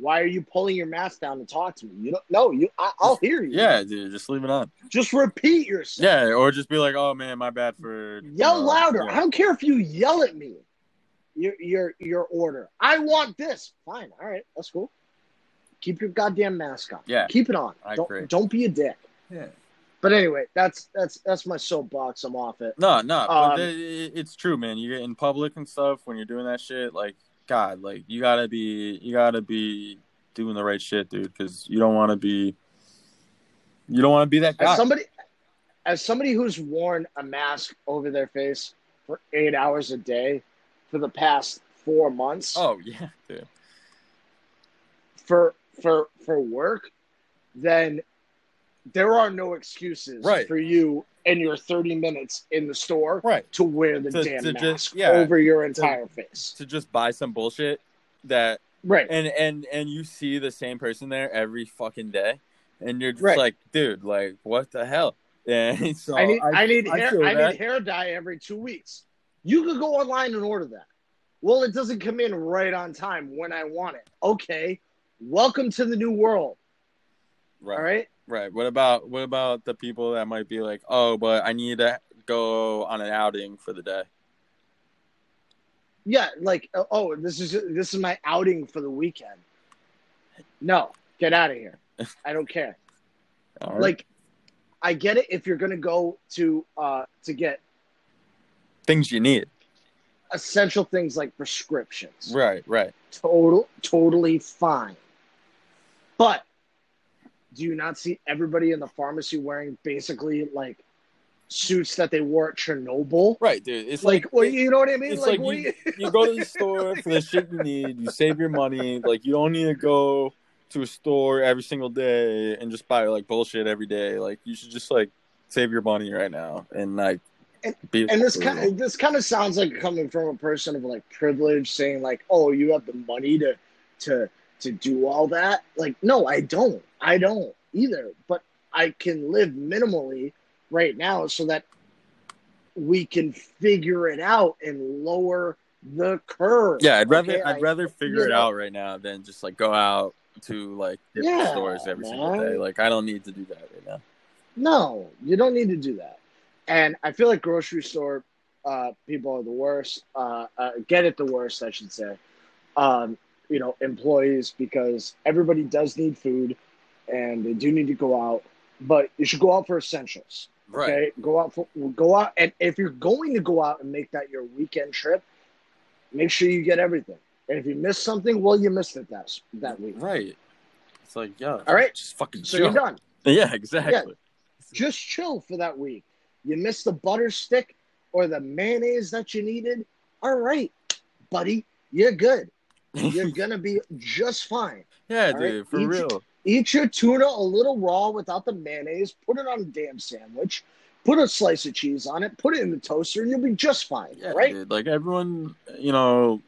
S1: Why are you pulling your mask down to talk to me? You don't. No, you. I, I'll hear you.
S2: yeah, dude. Just leave it on.
S1: Just repeat yourself.
S2: Yeah, or just be like, "Oh man, my bad for." you
S1: Yell
S2: know,
S1: louder.
S2: yeah.
S1: I don't care if you yell at me. Your your your order. I want this. Fine. All right. That's cool. Keep your goddamn mask on.
S2: Yeah.
S1: Keep it on.
S2: I
S1: don't
S2: agree.
S1: don't be a dick.
S2: Yeah.
S1: But anyway, that's that's that's my soapbox. I'm off it.
S2: No, no, but
S1: Um,
S2: it- it's true, man. You get in public and stuff when you're doing that shit. Like, God, like you gotta be, you gotta be doing the right shit, dude. Because you don't want to be, you don't want to be that guy.
S1: As somebody as somebody who's worn a mask over their face for eight hours a day for the past four months
S2: oh yeah, dude.
S1: for for for work, then there are no excuses
S2: Right.
S1: for you and your 30 minutes in the store
S2: Right.
S1: to wear the
S2: To-
S1: damn
S2: to
S1: mask
S2: just- yeah.
S1: over your entire face.
S2: To just buy some bullshit that,
S1: Right.
S2: and and and you see the same person there every fucking day, and you're just
S1: Right.
S2: like, dude, like what the hell? And so
S1: I need I, need
S2: I
S1: hair I need hair dye every two weeks. You could go online and order that. Well, it doesn't come in right on time when I want it. Okay. Welcome to the new world.
S2: Right.
S1: All right.
S2: Right. What about what about the people that might be like, oh, but I need to go on an outing for the day.
S1: Yeah, like uh, oh, this is this is my outing for the weekend. No, get out of here. I don't care.
S2: Right.
S1: Like, I get it if you're gonna go to uh to get
S2: things you need.
S1: essential things like prescriptions.
S2: Right. Right.
S1: Total, totally fine. But do you not see everybody in the pharmacy wearing basically like suits that they wore at Chernobyl?
S2: Right, dude. It's
S1: Like,
S2: like,
S1: well, you know what I mean?
S2: it's
S1: Like,
S2: like
S1: what
S2: you,
S1: you,
S2: you go to the store for the shit you need. You save your money. Like you don't need to go to a store every single day and just buy like bullshit every day. Like you should just like save your money right now and like
S1: And- and this kind of this kind of sounds like coming from a person of like privilege saying like oh you have the money to to to do all that like no i don't i don't either but i can live minimally right now so that we can figure it out and lower the curve
S2: Yeah, I'd rather
S1: okay?
S2: I'd
S1: I-
S2: rather figure it
S1: know.
S2: out right now than just like go out to like different
S1: Yeah,
S2: stores every single day. Like I don't need to do that right now.
S1: No, you don't need to do that. And I feel like grocery store uh, people are the worst. Uh, uh, get it the worst, I should say. Um, you know, employees because everybody does need food, and they do need to go out. But you should go out for essentials. Okay, go out for go out, and if you're going to go out and make that your weekend trip, make sure you get everything. And if you miss something, well, you missed it that that week.
S2: Right. It's like yeah.
S1: All right.
S2: Just fucking
S1: So
S2: chill.
S1: you're done.
S2: Yeah, exactly.
S1: just chill for that week. You missed the butter stick or the mayonnaise that you needed. All right, buddy, you're good. You're gonna be just fine.
S2: yeah,
S1: All right,
S2: dude, for
S1: each-
S2: real.
S1: Eat your tuna a little raw without the mayonnaise. Put it on a damn sandwich. Put a slice of cheese on it. Put it in the toaster, and you'll be just fine.
S2: Yeah,
S1: right?
S2: dude. Like everyone, you know.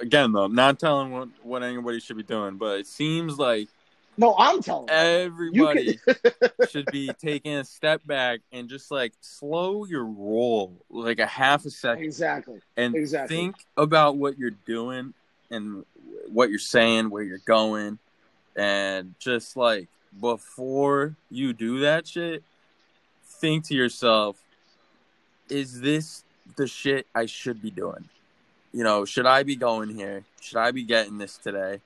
S2: Again, though, not telling what what anybody should be doing, but it seems like
S1: No, I'm telling
S2: everybody should be taking a step back and just like slow your roll like a half a second
S1: Exactly.
S2: and
S1: exactly.
S2: think about what you're doing and what you're saying, where you're going, and just like before you do that shit, think to yourself, is this the shit I should be doing? You know, should I be going here? Should I be getting this today?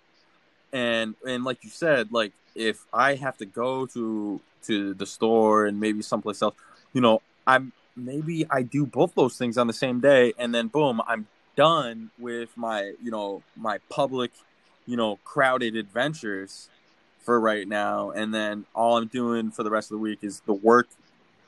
S2: And and like you said, like if I have to go to to the store and maybe someplace else, you know, I'm maybe I do both those things on the same day and then boom, I'm done with my, you know, my public, you know, crowded adventures for right now and then all I'm doing for the rest of the week is the work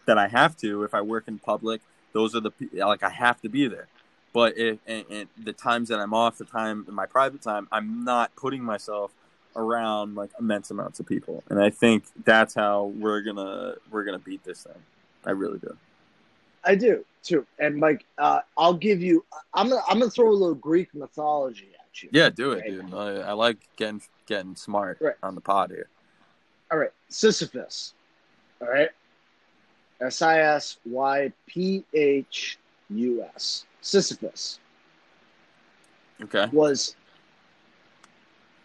S2: that I have to if I work in public, those are the like I have to be there. But if and, and the times that I'm off, the time in my private time, I'm not putting myself around like immense amounts of people, and I think that's how we're gonna we're gonna beat this thing. I really do.
S1: I do too. And Mike, uh, I'll give you. I'm gonna, I'm gonna throw a little Greek mythology at you.
S2: Yeah, do it,
S1: Right.
S2: dude. I, I like getting getting smart
S1: Right.
S2: on the pod here.
S1: All right, Sisyphus. All right, S I S Y P H U S. Sisyphus
S2: Okay.
S1: was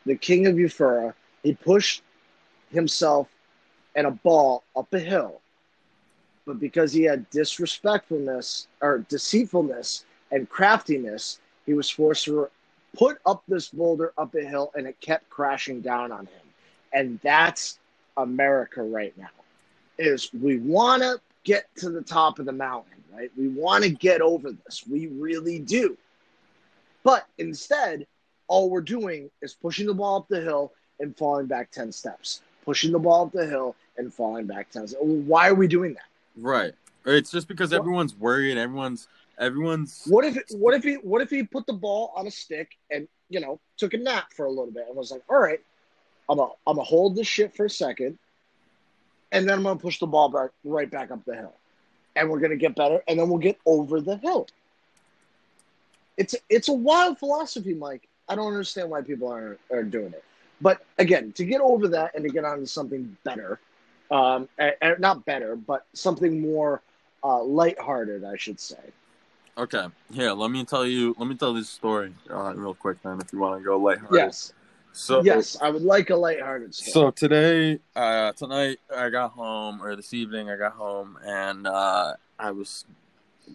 S1: the king of Euphora. He pushed himself and a ball up a hill, but because he had disrespectfulness or deceitfulness and craftiness, he was forced to put up this boulder up a hill, and it kept crashing down on him. And that's America right now. Is we want to get to the top of the mountain, right? We want to get over this. We really do. But instead, all we're doing is pushing the ball up the hill and falling back 10 steps. Pushing the ball up the hill and falling back 10 steps. Why are we doing that?
S2: Right. It's just because
S1: What-
S2: everyone's worried. Everyone's everyone's.
S1: What if what if he what if he put the ball on a stick and you know took a nap for a little bit and was like, all right, I'm gonna I'm gonna hold this shit for a second, and then I'm gonna push the ball back right back up the hill, and we're gonna get better, and then we'll get over the hill. It's it's a wild philosophy, Mike. I don't understand why people aren't are doing it. But again, to get over that and to get on to something better, um, and, and not better, but something more uh, lighthearted, I should say.
S2: Okay. Here, let me tell you. Let me tell this story uh, real quick, then, if you want to go lighthearted.
S1: Yes.
S2: So
S1: yes, I would like a lighthearted story.
S2: So today, uh, tonight, I got home, or this evening, I got home, and uh, I was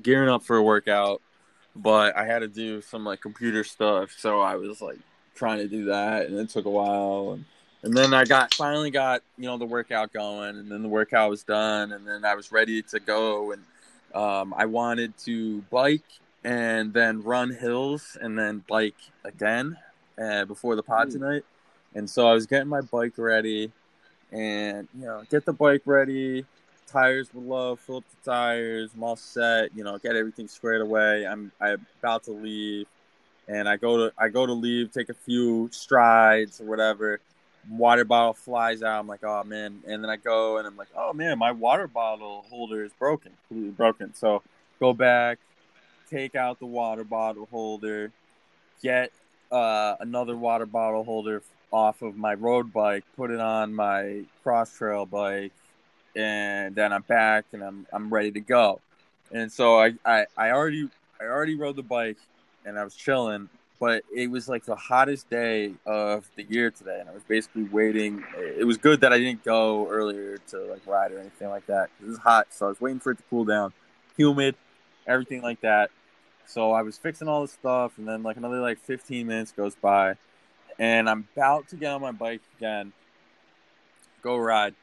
S2: gearing up for a workout, but I had to do some like computer stuff, so I was like trying to do that, and it took a while, and and then I got finally got you know the workout going, and then the workout was done, and then I was ready to go, and um, I wanted to bike and then run hills, and then bike again uh, before the pod
S1: Mm.
S2: tonight. And so I was getting my bike ready and, you know, get the bike ready, tires were low, fill up the tires, I'm all set, you know, get everything squared away. I'm I'm about to leave and I go to I go to leave, take a few strides or whatever. Water bottle flies out. I'm like, oh man. And then I go and I'm like, oh man, my water bottle holder is broken, completely broken. So go back, take out the water bottle holder, get uh, another water bottle holder off of my road bike, put it on my cross trail bike, and then I'm back and I'm I'm ready to go. And so I, I, I already I already rode the bike and I was chilling, but it was like the hottest day of the year today, and I was basically waiting. It was good that I didn't go earlier to like ride or anything like that. It was hot, so I was waiting for it to cool down. Humid, everything like that. So I was fixing all the stuff, and then like another like 15 minutes goes by, and I'm about to get on my bike again, go ride,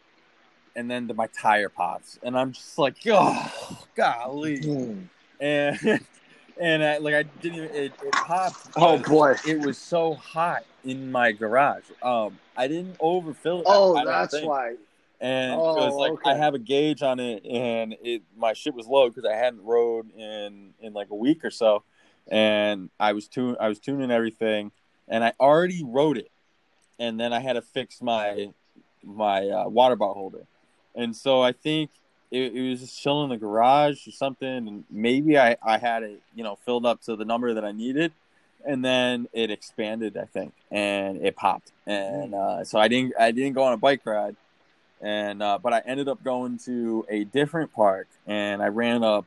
S2: and then the, my tire pops, and I'm just like, oh, golly,
S1: Mm.
S2: and and I, like I didn't even it, it popped.
S1: Oh boy.
S2: it was so hot in my garage. Um, I didn't overfill it.
S1: Oh, that's why.
S2: And
S1: Oh,
S2: because like I have a gauge on it, and it my shit was low because I hadn't rode in in like a week or so, and I was tune I was tuning everything, and I already rode it, and then I had to fix my my uh, water bottle holder, and so I think it, it was just chilling in the garage or something, and maybe I I had it you know filled up to the number that I needed. And then it expanded, I think, and it popped, and uh, so I didn't. I didn't go on a bike ride, and uh, but I ended up going to a different park and I ran up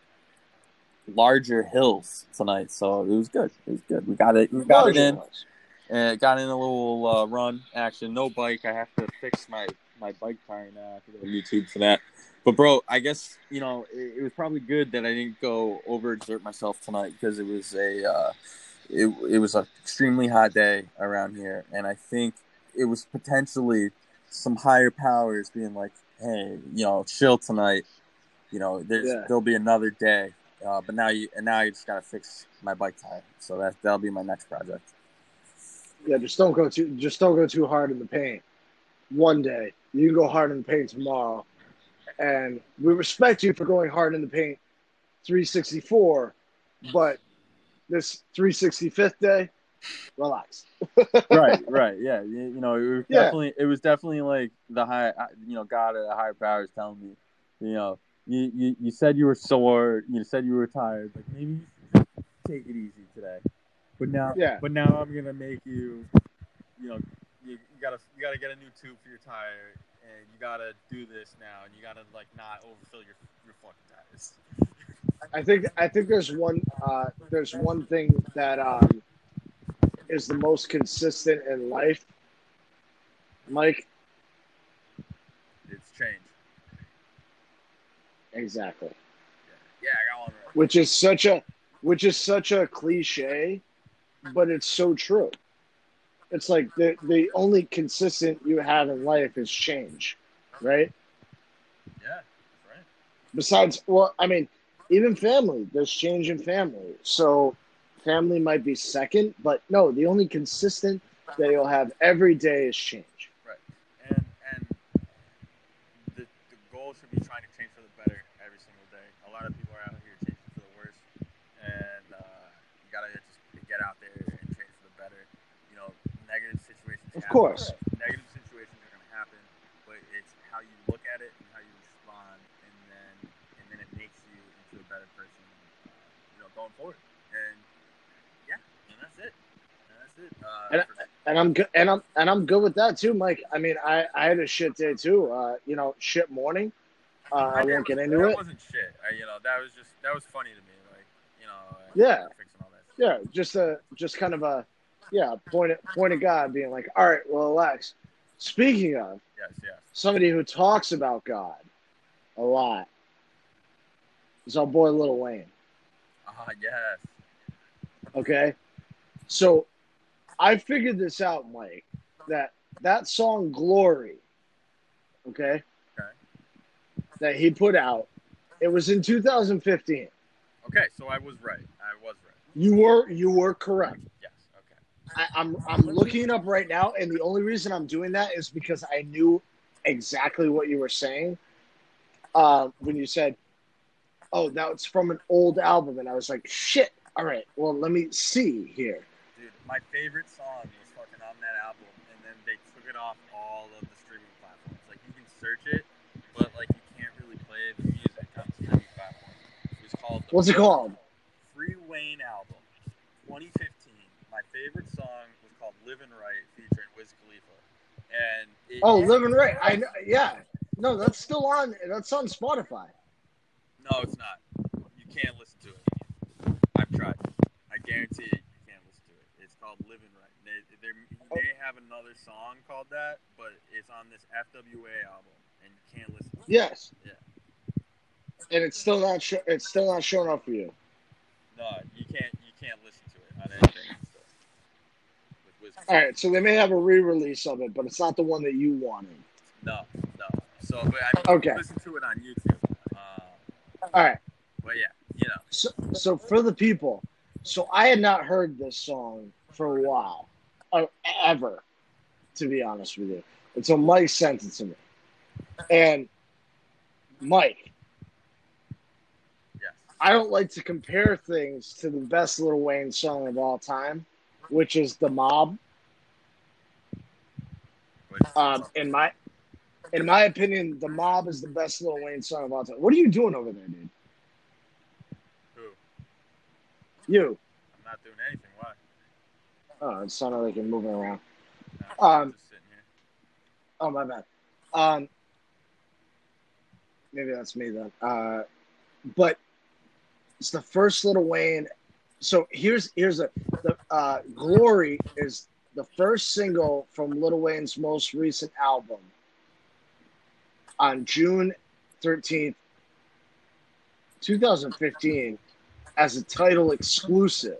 S2: larger hills tonight, so it was good. It was good. We got it. We got it in. And got in a little uh, run action. No bike. I have to fix my my bike tire now. I go to YouTube for that. But bro, I guess you know it, it was probably good that I didn't go overexert myself tonight because it was a uh, it it was an extremely hot day around here, and I think it was potentially some higher powers being like, "Hey, you know, chill tonight. You know, there's
S1: Yeah.
S2: there'll be another day." Uh, but now you and now you just gotta fix my bike tire, so that that'll be my next project.
S1: Yeah, just don't go too just don't go too hard in the paint. One day you can go hard in the paint tomorrow, and we respect you for going hard in the paint. 364, but this 365th day, relax.
S2: right, right, yeah, you, you know, it was
S1: Yeah.
S2: definitely, it was definitely like the high, you know, God of the higher powers telling me, you know, you, you, you said you were sore, you said you were tired, like maybe you should just take it easy today, but now,
S1: Yeah.
S2: but now I'm gonna make you, you know, you, you gotta, you gotta get a new tube for your tire, and you gotta do this now, and you gotta like not overfill your your fucking tires.
S1: I think I think there's one uh, there's one thing that um, is the most consistent in life, Mike.
S2: It's change.
S1: Exactly.
S2: Yeah, I got one right.
S1: Which is such a which is such a cliche, but it's so true. It's like the the only consistent you have in life is change, right?
S2: Yeah, right.
S1: Besides, well, I mean, even family, there's change in family. So family might be second, but no, the only consistent that you'll have every day is change. Right.
S2: And and the, the goal should be trying to change for the better every single day. A lot of people are out here changing for the worse, and uh, you gotta just get out there and change for the better. You know, negative situations.
S1: Of
S2: happen.
S1: course.
S2: negative situations are gonna happen, but it's how you look at it and how you respond, and then and then it makes you into a better person. Uh, you know, going forward, and yeah, and that's it. And that's it. Uh,
S1: And-
S2: for-
S1: And I'm good, and I'm and I'm good with that too, Mike. I mean, I I had a shit day too. Uh, you know, shit morning. Uh, I won't get into
S2: that
S1: it.
S2: wasn't shit. I, you know, that was just that was funny to me. Like, you know,
S1: Yeah.
S2: fixing all that.
S1: Yeah, just a just kind of a yeah point at point of God being like, all right, well, Alex. Speaking of
S2: Yes, yes.
S1: somebody who talks about God a lot is our boy Little Wayne.
S2: Ah, yes.
S1: Okay, so I figured this out, Mike. That that song "Glory," okay,
S2: Okay.
S1: that he put out, it was in 2015.
S2: Okay, so I was right. I was right.
S1: You were you were correct. I, I'm I'm looking it up right now, and the only reason I'm doing that is because I knew exactly what you were saying uh, when you said, "Oh, that's from an old album," and I was like, "Shit! All right, well, let me see here."
S2: Dude, my favorite song was fucking on that album, and then they took it off all of the streaming platforms. Like you can search it, but like you can't really play the music on streaming platforms. It was called.
S1: What's it called?
S2: Free Wayne album, 2015. My favorite song was called "Living Right" featuring Wiz Khalifa, and it,
S1: Oh, Living Right. I know. Yeah. No, that's still on. That's on Spotify.
S2: No, it's not. You can't listen to it. I've tried. I guarantee you, you can't listen to it. It's called "Living Right." They, they, he may have another song called that, but it's on this FWA album, and you can't listen. to it.
S1: Yes.
S2: Yeah.
S1: And it's still not. Sh- it's still not showing up for you.
S2: No, you can't. You can't listen to it on anything. So, with Wiz Khalifa.
S1: All right. So they may have a re-release of it, but it's not the one that you wanted.
S2: No, no. So, but I mean,
S1: Okay.
S2: listen to it on YouTube. Um,
S1: All right.
S2: but yeah, you know.
S1: So, so for the people, so I had not heard this song for a while, uh, ever, to be honest with you, until Mike sent it to me. And Mike,
S2: Yes.
S1: I don't like to compare things to the best Little Wayne song of all time, which is "The Mob." Um, in my, in my opinion, "The Mob" is the best Little Wayne song of all time. What are you doing over there, dude?
S2: who?
S1: You?
S2: I'm not doing anything. Why?
S1: Oh, it sounded like you're moving around.
S2: No,
S1: Um,
S2: just sitting here.
S1: Oh my bad. Um, maybe that's me then. Uh, but it's the first Little Wayne. So here's here's a the uh, Glory is the first single from Little Wayne's most recent album on June thirteenth, two thousand fifteen, as a Tidal exclusive.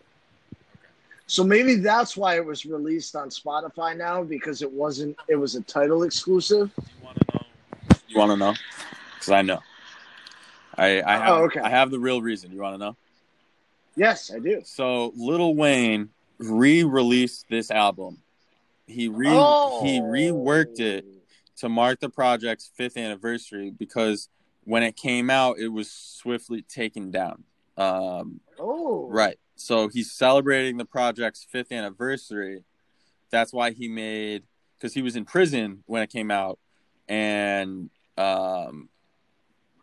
S1: So maybe that's why it was released on Spotify now because it wasn't. It was a Tidal exclusive.
S2: You want to know? You want to know? Because I know. I I oh, have,
S1: Oh, okay.
S2: I have the real reason. You want to know?
S1: Yes, I do.
S2: So Little Wayne re-released this album. He re
S1: Oh.
S2: he reworked it to mark the project's fifth anniversary because when it came out, it was swiftly taken down. Um,
S1: Oh,
S2: Right. So he's celebrating the project's fifth anniversary. That's why he made because he was in prison when it came out, and um,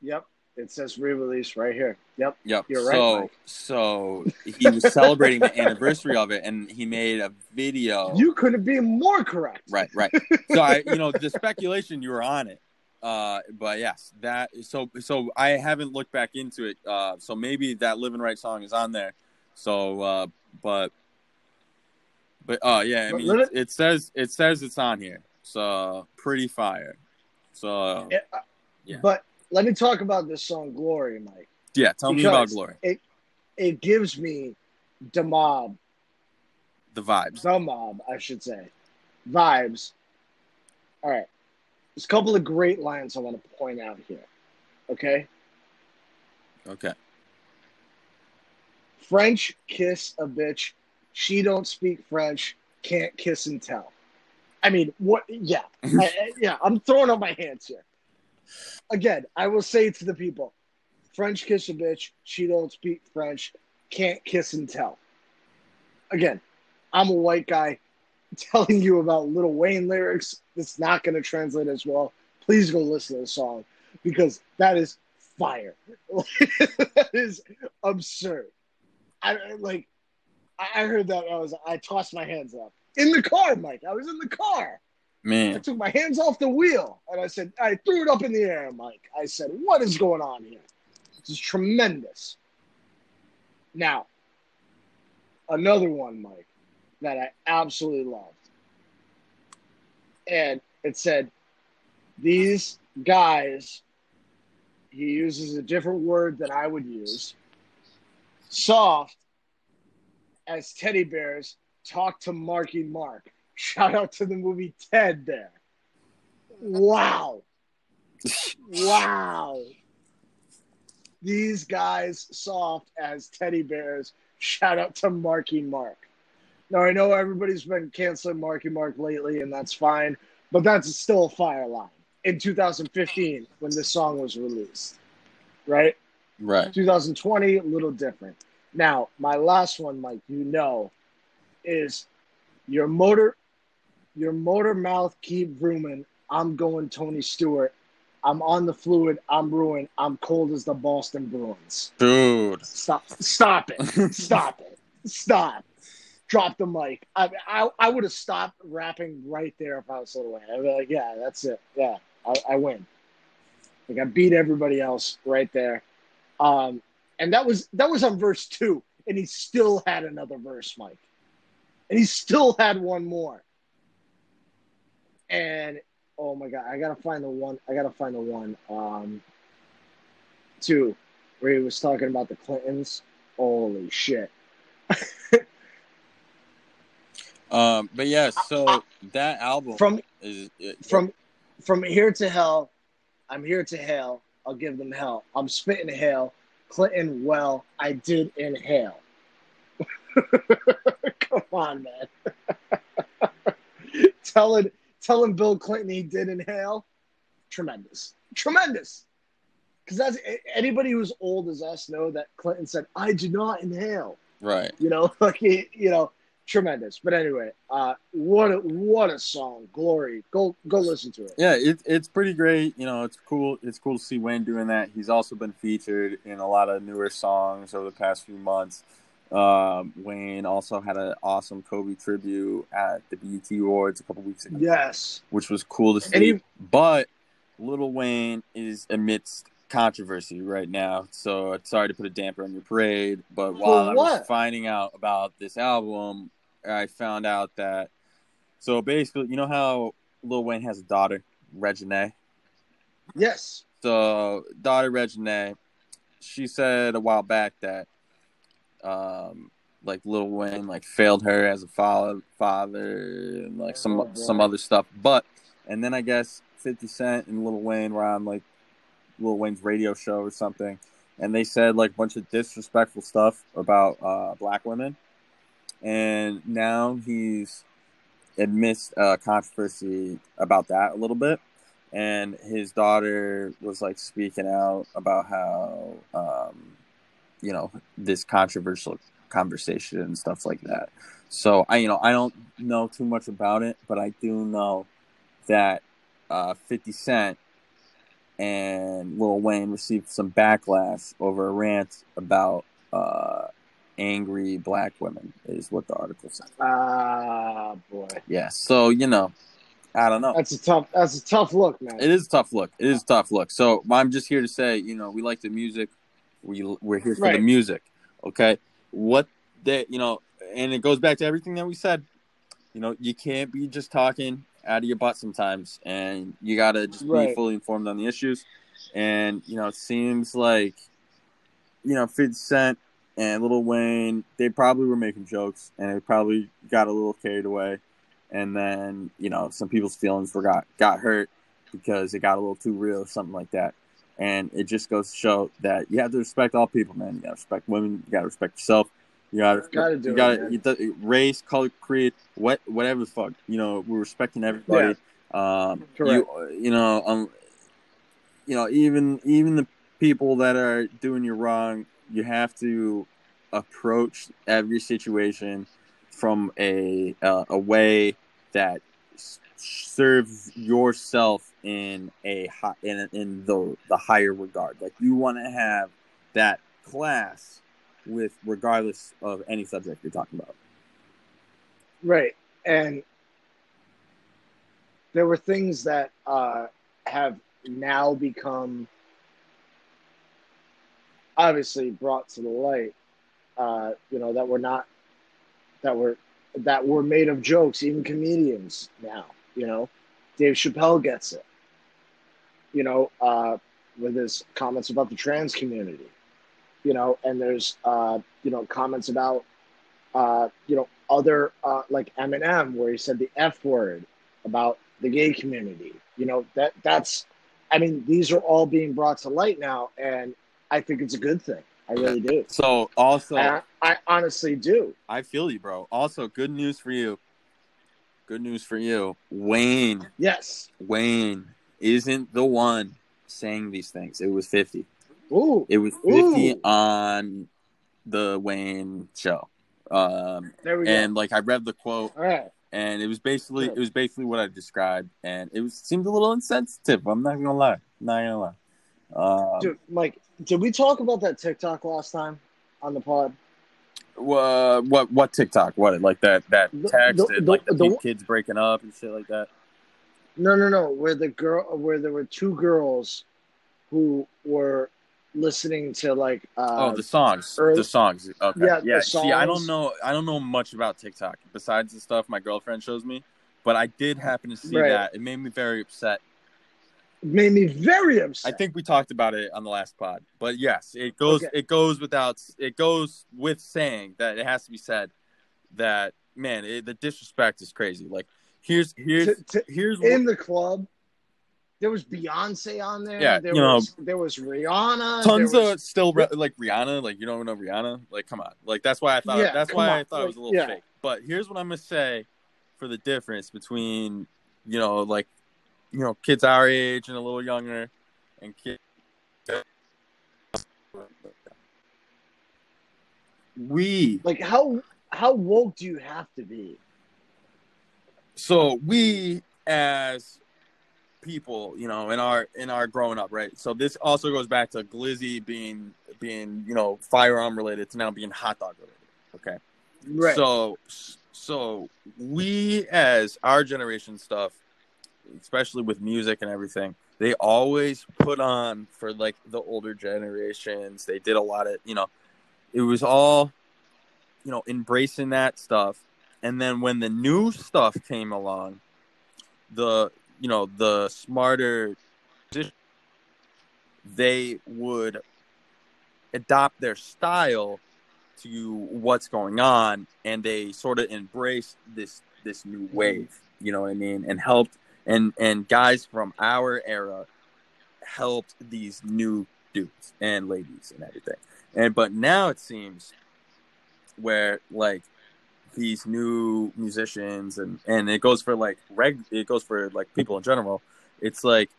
S1: Yep. It says re-release right here. Yep.
S2: yep.
S1: You're right,
S2: so
S1: Mike.
S2: so he was celebrating the anniversary of it, and he made a video.
S1: You couldn't be more correct.
S2: Right, right. So I, you know, the speculation you were on it. Uh, but yes, that so so I haven't looked back into it. Uh, so maybe that "Living Right" song is on there. So, uh, but but oh yeah, I mean, it, it says it says it's on here. So pretty fire. So
S1: It- uh,
S2: Yeah.
S1: But let me talk about this song "Glory," Mike.
S2: yeah, tell me about Glory.
S1: It it gives me the mob,
S2: The vibes.
S1: the mob, I should say, vibes. All right. There's a couple of great lines I want to point out here. Okay.
S2: Okay.
S1: French kiss a bitch. She don't speak French. Can't kiss and tell. I mean, what? Yeah, I, yeah. I'm throwing up my hands here. Again, I will say to the people: French kiss a bitch. She don't speak French. Can't kiss and tell. Again, I'm a white guy telling you about Little Wayne lyrics. It's not going to translate as well. Please go listen to the song because that is fire. that is absurd. I like. I heard that. I was. I tossed my hands up in the car, Mike. I was in the car. I took my hands off the wheel and I said, I threw it up in the air, Mike. I said, What is going on here? This is tremendous. Now, another one, Mike, that I absolutely loved. And it said, These guys, he uses a different word than I would use, soft as teddy bears talk to Marky Mark. Shout out to the movie Ted there. Wow. wow. These guys soft as teddy bears. Shout out to Marky Mark. Now I know everybody's been canceling Marky Mark lately, and that's fine, but that's still a fire line in 2015 when this song was released. Right?
S2: right.
S1: 2020, a little different. Now, my last one, Mike, you know, is your motor Your motor mouth keep rooming. I'm going Tony Stewart. I'm on the fluid. I'm ruined. I'm cold as the Boston Bruins.
S2: Dude.
S1: Stop! Stop it! Stop it! Stop! Drop the mic. I I, I would have stopped rapping right there if I was Lil Wayne. I'd be like, yeah, that's it. Yeah, I, I win. Like I beat everybody else right there. Um, and that was that was on verse two, and he still had another verse, Mike, and he still had one more. And oh my god, I gotta find the one. I gotta find the one. Um, two, where he was talking about the Clintons. Holy shit!
S2: Um, but yeah, so that album
S1: From
S2: is it,
S1: from from here to hell, I'm here to hell. I'll give them hell. I'm spitting hell. Clinton, well, I did inhale. Come on, man. telling telling Bill Clinton he did inhale, tremendous, tremendous. Because that's anybody who's old as us know that Clinton said, "I do not inhale."
S2: right.
S1: You know, like he, you know, tremendous. But anyway, uh, what a what a song, Glory. Go go listen to it.
S2: Yeah, it, it's pretty great. You know, it's cool. It's cool to see Wayne doing that. He's also been featured in a lot of newer songs over the past few months. Um, Wayne also had an awesome Kobe tribute at the BET Awards a couple weeks ago,
S1: Yes,
S2: which was cool to see.
S1: He-
S2: but Little Wayne is amidst controversy right now, so sorry to put a damper on your parade. But while I was finding out about this album, I found out that so basically, you know how Lil Wayne has a daughter, Reginae.
S1: yes,
S2: So daughter Reginae, she said a while back that um like Lil Wayne like failed her as a father father and like some
S1: Oh,
S2: some other stuff. But and then I guess fifty Cent and Lil Wayne were on like Lil Wayne's radio show or something and they said like a bunch of disrespectful stuff about uh black women. And now he's admits uh, controversy about that a little bit and his daughter was like speaking out about how um, you know this controversial conversation and stuff like that so i you know i don't know too much about it but i do know that uh, 50 cent and Lil Wayne received some backlash over a rant about uh, angry black women is what the article said
S1: ah, boy,
S2: yeah so you know i don't know
S1: that's a tough. That's a tough look, man.
S2: it is a tough look. It is a tough look. So I'm just here to say, you know, we like the music. We we're here for the music. Okay. What that you know, and it goes back to everything that we said. You know, you can't be just talking out of your butt sometimes, and you gotta just be fully informed on the issues. And you know, it seems like you know, 50 Cent and Little Wayne, they probably were making jokes, and they probably got a little carried away. And then, you know, some people's feelings were got, got hurt because it got a little too real or something like that. And it just goes to show that you have to respect all people, man. You gotta respect women. You gotta respect yourself. You gotta,
S1: Gotta do
S2: you
S1: it,
S2: gotta, you do- race, color, creed, what, whatever the fuck. You know, we're respecting everybody. Um,
S1: Correct.
S2: you, you know, um, you know, even even the people that are doing you wrong, you have to approach every situation from a uh, a way that s- serves yourself in a hi- in in the the higher regard. Like you want to have that class with regardless of any subject you're talking about.
S1: Right. And there were things that uh, have now become obviously brought to the light, uh, you know, that were not, that were, that were made of jokes, even comedians now, you know, Dave Chappelle gets it, you know, uh, with his comments about the trans community, you know, and there's, uh, you know, comments about, uh, you know, other uh, like Eminem, where he said the F word about the gay community. You know that that's, I mean, these are all being brought to light now, and I think it's a good thing. I really do.
S2: So also,
S1: I, I honestly do.
S2: I feel you, bro. Also, good news for you. Good news for you. Wayne,
S1: Yes.
S2: Wayne isn't the one saying these things. It was 50.
S1: Ooh.
S2: It was 50
S1: Ooh.
S2: on the Wayne show. Um,
S1: There we
S2: and like I read the quote
S1: go. All right.
S2: and it was basically it was basically what I described, and it was seemed a little insensitive. I'm not gonna lie, not gonna lie. Uh,
S1: Dude, Mike, did we talk about that TikTok last time on the pod?
S2: wha- what what TikTok? What like that that
S1: The-
S2: text
S1: the-
S2: and like the,
S1: the-
S2: kids breaking up and shit like that.
S1: No, no, no. Where the girl, where there were two girls who were listening to like, uh,
S2: oh, the songs,
S1: early-
S2: the songs. Okay,
S1: Yeah,
S2: yeah.
S1: the
S2: See, I don't know, I don't know much about TikTok besides the stuff my girlfriend shows me, but I did happen to see
S1: Right.
S2: that. It made me very upset.
S1: made me very upset.
S2: I think we talked about it on the last pod, but yes, it goes.
S1: Okay.
S2: It goes without. It goes with saying that it has to be said that man, it, the disrespect is crazy. Like here's here's
S1: To- to-
S2: here's
S1: in the club. There was Beyonce on there.
S2: Yeah,
S1: there
S2: you know,
S1: was there was Rihanna.
S2: tons
S1: was,
S2: of still re- like Rihanna. Like you don't know Rihanna. Like come on. Like that's why I thought.
S1: Yeah,
S2: that's why I
S1: on.
S2: thought it was a little
S1: yeah.
S2: fake. But here's what I'm gonna say for the difference between you know like you know kids our age and a little younger and kids. We
S1: like how how woke do you have to be?
S2: So we as people you know in our in our growing up right? So this also goes back to glizzy being being you know firearm related to now being hot dog related okay?
S1: Right.
S2: so so we as our generation stuff especially with music and everything they always put on for like the older generations. They did a lot of you know it was all you know embracing that stuff and then when the new stuff came along the you know the smarter they would adopt their style to what's going on and they sort of embraced this this new wave you know what i mean and helped and and guys from our era helped these new dudes and ladies and everything. And but now it seems where like these new musicians and and it goes for like reg it goes for like people in general. It's like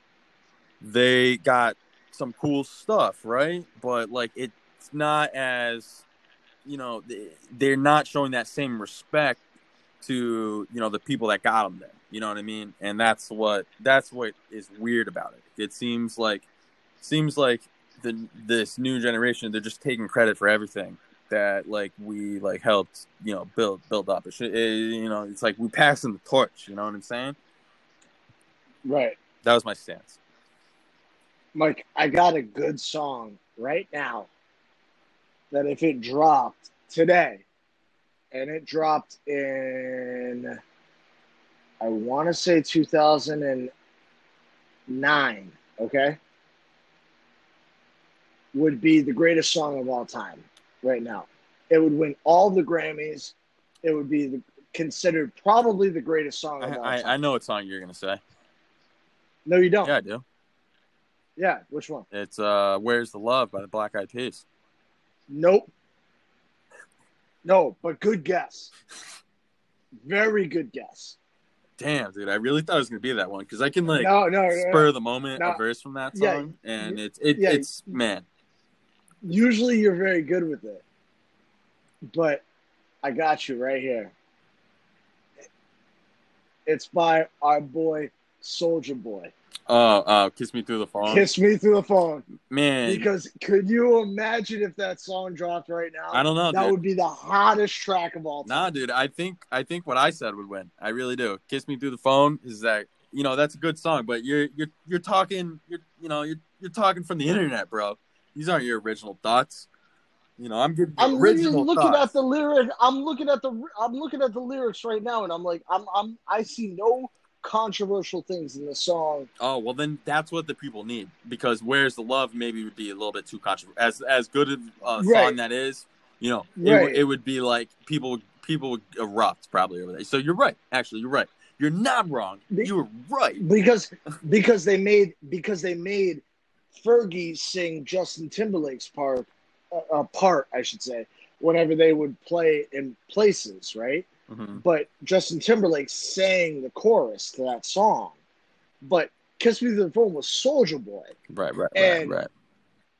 S2: they got some cool stuff right? But like it's not as you know they- they're not showing that same respect to you know the people that got them there you know what i mean? And that's what that's what is weird about it. It seems like seems like the this new generation they're just taking credit for everything that like we like helped you know build build up it should it, you know it's like we passing the torch you know what i'm saying
S1: right.
S2: that was my stance
S1: Mike, I got a good song right now that if it dropped today and it dropped in I want to say 2009, okay? Would be the greatest song of all time right now. It would win all the Grammys. It would be the, considered probably the greatest song
S2: I,
S1: all
S2: I,
S1: time.
S2: I know what song you're gonna say
S1: no, you don't.
S2: yeah i do
S1: yeah, which one?
S2: it's uh where's the love by the black eyed peas
S1: Nope. No, but good guess. Very good guess.
S2: damn dude i really thought it was gonna be that one because i can like
S1: no, no,
S2: spur
S1: no.
S2: the moment a verse from that
S1: Yeah,
S2: song and it's it,
S1: yeah.
S2: it's man
S1: Usually you're very good with it. But I got you right here. It's by our boy Soulja Boy.
S2: oh uh kiss me through the phone
S1: Kiss me through the phone.
S2: man
S1: Because could you imagine if that song dropped right now?
S2: i don't know
S1: that
S2: dude.
S1: would be the hottest track of all time.
S2: Nah, dude. I think I think what I said would win. I really do. Kiss me through the phone is that you know that's a good song, but you're you're you're talking you're you know you're you're talking from the internet, bro. These aren't your original thoughts. You know, I'm giving
S1: I'm
S2: original
S1: looking
S2: thoughts.
S1: at the lyric. I'm looking at the. I'm looking at the lyrics right now, and I'm like, I'm. I'm. I see no controversial things in the song.
S2: Oh well, then that's what the people need because "Where's the Love" maybe would be a little bit too controversial. As as good a
S1: Right.
S2: song that is, you know, it,
S1: Right.
S2: would it would be like people people would erupt probably over there. So you're right. Actually, you're right. You're not wrong.
S1: Be-
S2: You were right.
S1: because because they made because they made Fergie sing Justin Timberlake's part uh, uh, part I should say whenever they would play in places right
S2: hmm
S1: but Justin Timberlake sang the chorus to that song but Kiss Me Through the Phone was Soulja Boy
S2: Right. Right.
S1: And-
S2: right. Right.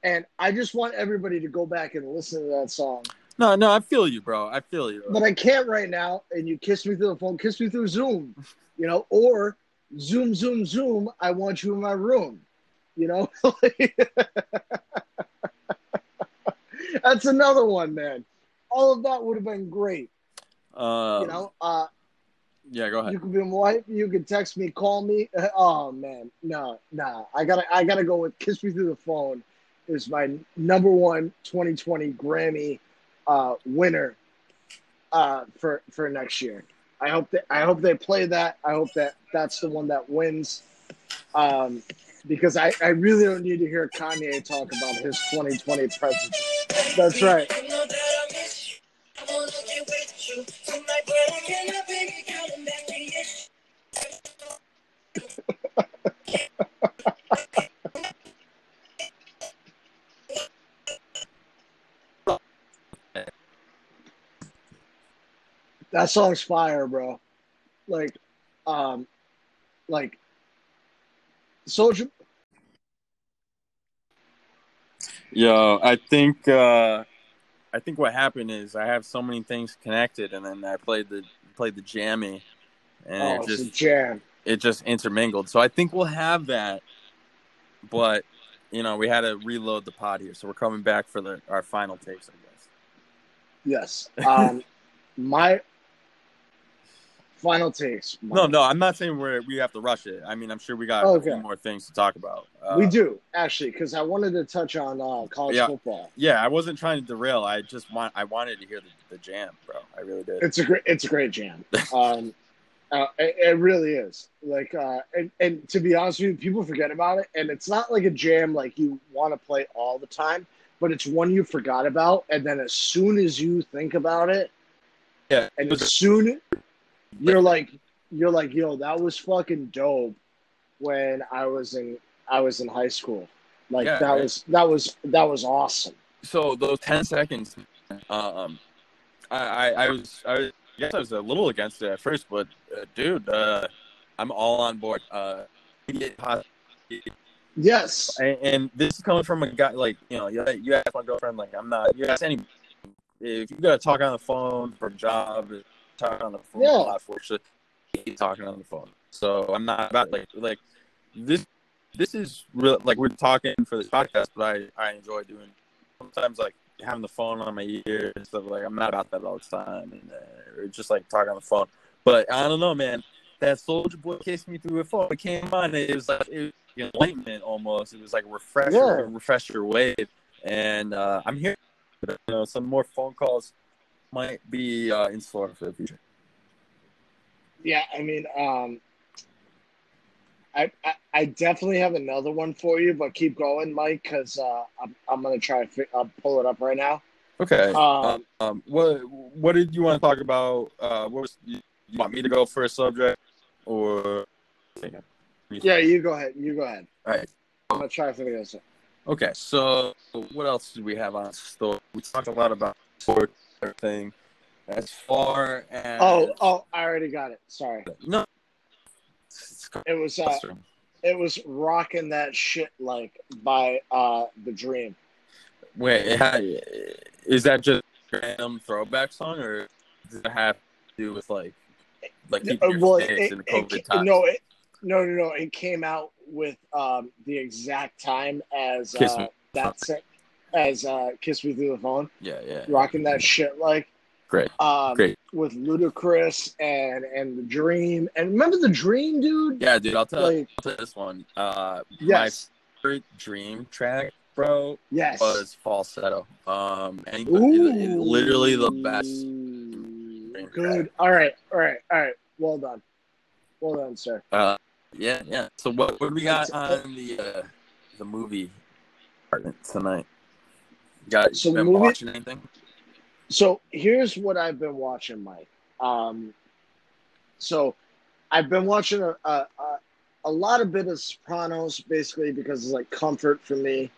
S1: and I just want everybody to go back and listen to that song
S2: No, no, I feel you, bro. I feel you.
S1: but I can't right now. And you kiss me through the phone, kiss me through Zoom, you know, or Zoom, Zoom, Zoom. I want you in my room, you know. That's another one, man. All of that would have been great,
S2: Uh,
S1: you know. Uh,
S2: Yeah, go ahead.
S1: you could be my wife. You could text me, call me. Oh man, no, nah. I gotta, I gotta go with "Kiss Me Through the Phone." Is my number one 2020 Grammy uh, winner uh, for for next year. I hope that I hope they play that. I hope that that's the one that wins. Um, because I, I really don't need to hear Kanye talk about his 2020 presidency. That's right. That song's fire, bro. Like, um, like Soulja.
S2: Yo, I think uh I think what happened is I have so many things connected, and then I played the played the jammy, and
S1: Oh,
S2: it just
S1: jam.
S2: it just intermingled. So I think we'll have that, but you know we had to reload the pod here, so we're coming back for the our final takes, I guess.
S1: Yes. Um, my final takes.
S2: No, no, I'm not saying we're we have to rush it. I mean, I'm sure we got a few more things to talk about. Uh,
S1: we do actually, because I wanted to touch on uh, college
S2: Yeah.
S1: football.
S2: Yeah, I wasn't trying to derail. I just want I wanted to hear the, the jam, bro. I really did.
S1: It's a great, it's a great jam. Um, uh, it, it really is. Like, uh, and, and to be honest with you, people forget about it, and it's not like a jam like you want to play all the time, but it's one you forgot about, and then as soon as you think about it,
S2: yeah,
S1: and as soon you're like, you're like, yo, that was fucking dope when I was in, I was in high school. Like
S2: Yeah,
S1: that
S2: right.
S1: was that was that was awesome.
S2: so those 10 seconds um I, I i was i was- I guess i was a little against it at first but uh, dude uh i'm all on board uh
S1: Yes.
S2: and, and this is coming from a guy like you know you, you ask my girlfriend like i'm not you ask any if you gotta talk on the phone for a job talk on the phone
S1: Yeah.
S2: a lot for shit keep talking on the phone. So i'm not about like like this this is real like we're talking for this podcast but i i enjoy doing sometimes like having the phone on my ear and stuff like i'm not about that all the time and uh, or just like talking on the phone. But i don't know man. That Soulja Boy kissed me through a phone. It came on it was like it was enlightenment almost. It was like a refresher
S1: Yeah.
S2: a refresher wave. And uh i'm here you know some more phone calls might be uh in store for the future
S1: Yeah, I mean, um, I, I I definitely have another one for you, but keep going, Mike, because uh, I'm I'm gonna try to uh, pull it up right now.
S2: okay
S1: Um,
S2: um what what did you want to talk about uh what was you, want me to go for a subject or
S1: Yeah, you go ahead. You go ahead.
S2: all right
S1: I'm gonna try to figure this out.
S2: Okay, so what else did we have on store? We talked a lot about sport thing. As far as
S1: Oh, oh, I already got it. Sorry,
S2: no,
S1: it was uh, it was rocking that shit like by uh the Dream.
S2: wait, it had, is that just a random throwback song, or does it have to do with like like keeping your
S1: well, it,
S2: in COVID
S1: it,
S2: times?
S1: no, it, no, no, no. It came out with um the exact time as uh,
S2: Me.
S1: that's it, as uh Kiss Me Through the Phone,
S2: Yeah, yeah,
S1: rocking that shit like.
S2: great,
S1: um,
S2: great.
S1: with Ludacris and and the Dream. And remember the Dream, dude?
S2: Yeah, dude, I'll tell,
S1: Like
S2: I'll tell this one. Uh,
S1: yes,
S2: my favorite Dream track, bro,
S1: yes.
S2: was falsetto. Um, and
S1: Ooh,
S2: literally the best.
S1: Good. All right, all right, all right. Well done, well done, sir.
S2: Uh, yeah, yeah. So what what we got on the uh, the movie tonight? Got
S1: So
S2: been
S1: movie-
S2: watching anything?
S1: So here's what I've been watching, Mike. Um, so I've been watching a, a, a, a lot of bit of Sopranos, basically because it's like comfort for me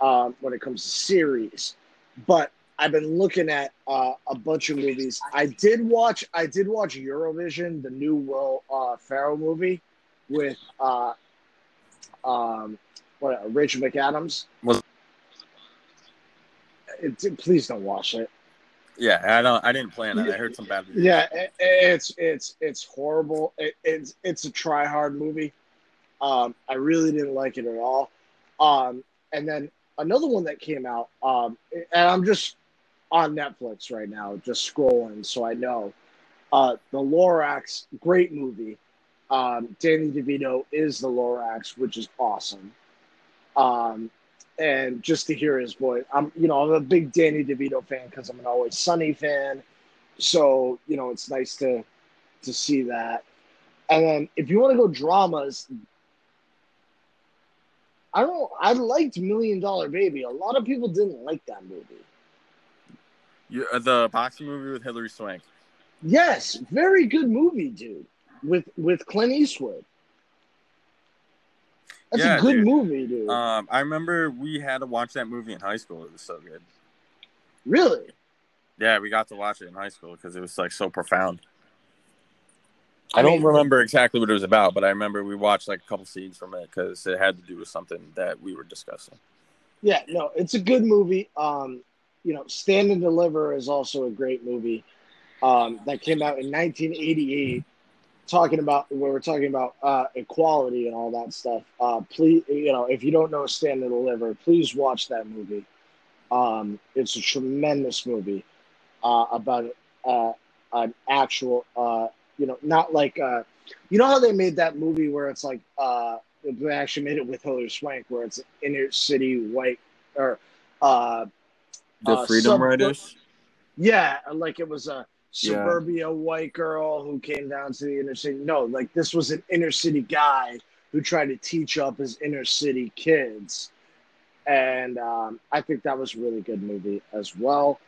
S1: um, when it comes to series. But I've been looking at uh, a bunch of movies. I did watch. I did watch Eurovision, the new Will uh, Ferrell movie with uh, um, what Rachel McAdams.
S2: Was-
S1: It, please don't watch it.
S2: Yeah, I don't. I didn't plan it. I heard some bad. Reviews.
S1: Yeah, it, it's it's it's horrible. It, it's it's a try hard movie. Um, I really didn't like it at all. Um, and then another one that came out, um, and I'm just on Netflix right now, just scrolling, so I know. Uh, the Lorax, great movie. Um, Danny DeVito is the Lorax, which is awesome. Um, and just to hear his voice, I'm you know I'm a big Danny DeVito fan because I'm an Always Sunny fan. So you know it's nice to to see that. And then if you want to go dramas, I don't. I liked Million Dollar Baby. A lot of people didn't like that movie.
S2: You, uh, the boxing movie with Hilary Swank.
S1: Yes, very good movie, dude. With with Clint Eastwood. That's
S2: Yeah,
S1: a good
S2: dude.
S1: movie, dude.
S2: Um, I remember we had to watch that movie in high school. It was so good.
S1: really?
S2: Yeah, we got to watch it in high school because it was like so profound. I,
S1: I
S2: don't
S1: mean-
S2: remember exactly what it was about, but I remember we watched like a couple scenes from it because it had to do with something that we were discussing.
S1: Yeah, no, it's a good movie. Um, you know, Stand and Deliver is also a great movie. Um, that came out in 1988, talking about when we're talking about uh, equality and all that stuff. Uh, please, you know, if you don't know Stand and Deliver, please watch that movie. Um, it's a tremendous movie uh, about uh, an actual, uh, you know, not like, uh, you know how they made that movie where it's like, uh, they actually made it with Hilary Swank, where it's an inner city white or, uh,
S2: The Freedom
S1: sub-
S2: Writers.
S1: yeah, like it was a
S2: Yeah.
S1: suburbia white girl who came down to the inner city. No, like this was an inner city guy who tried to teach up his inner city kids. And um, I think that was a really good movie as well.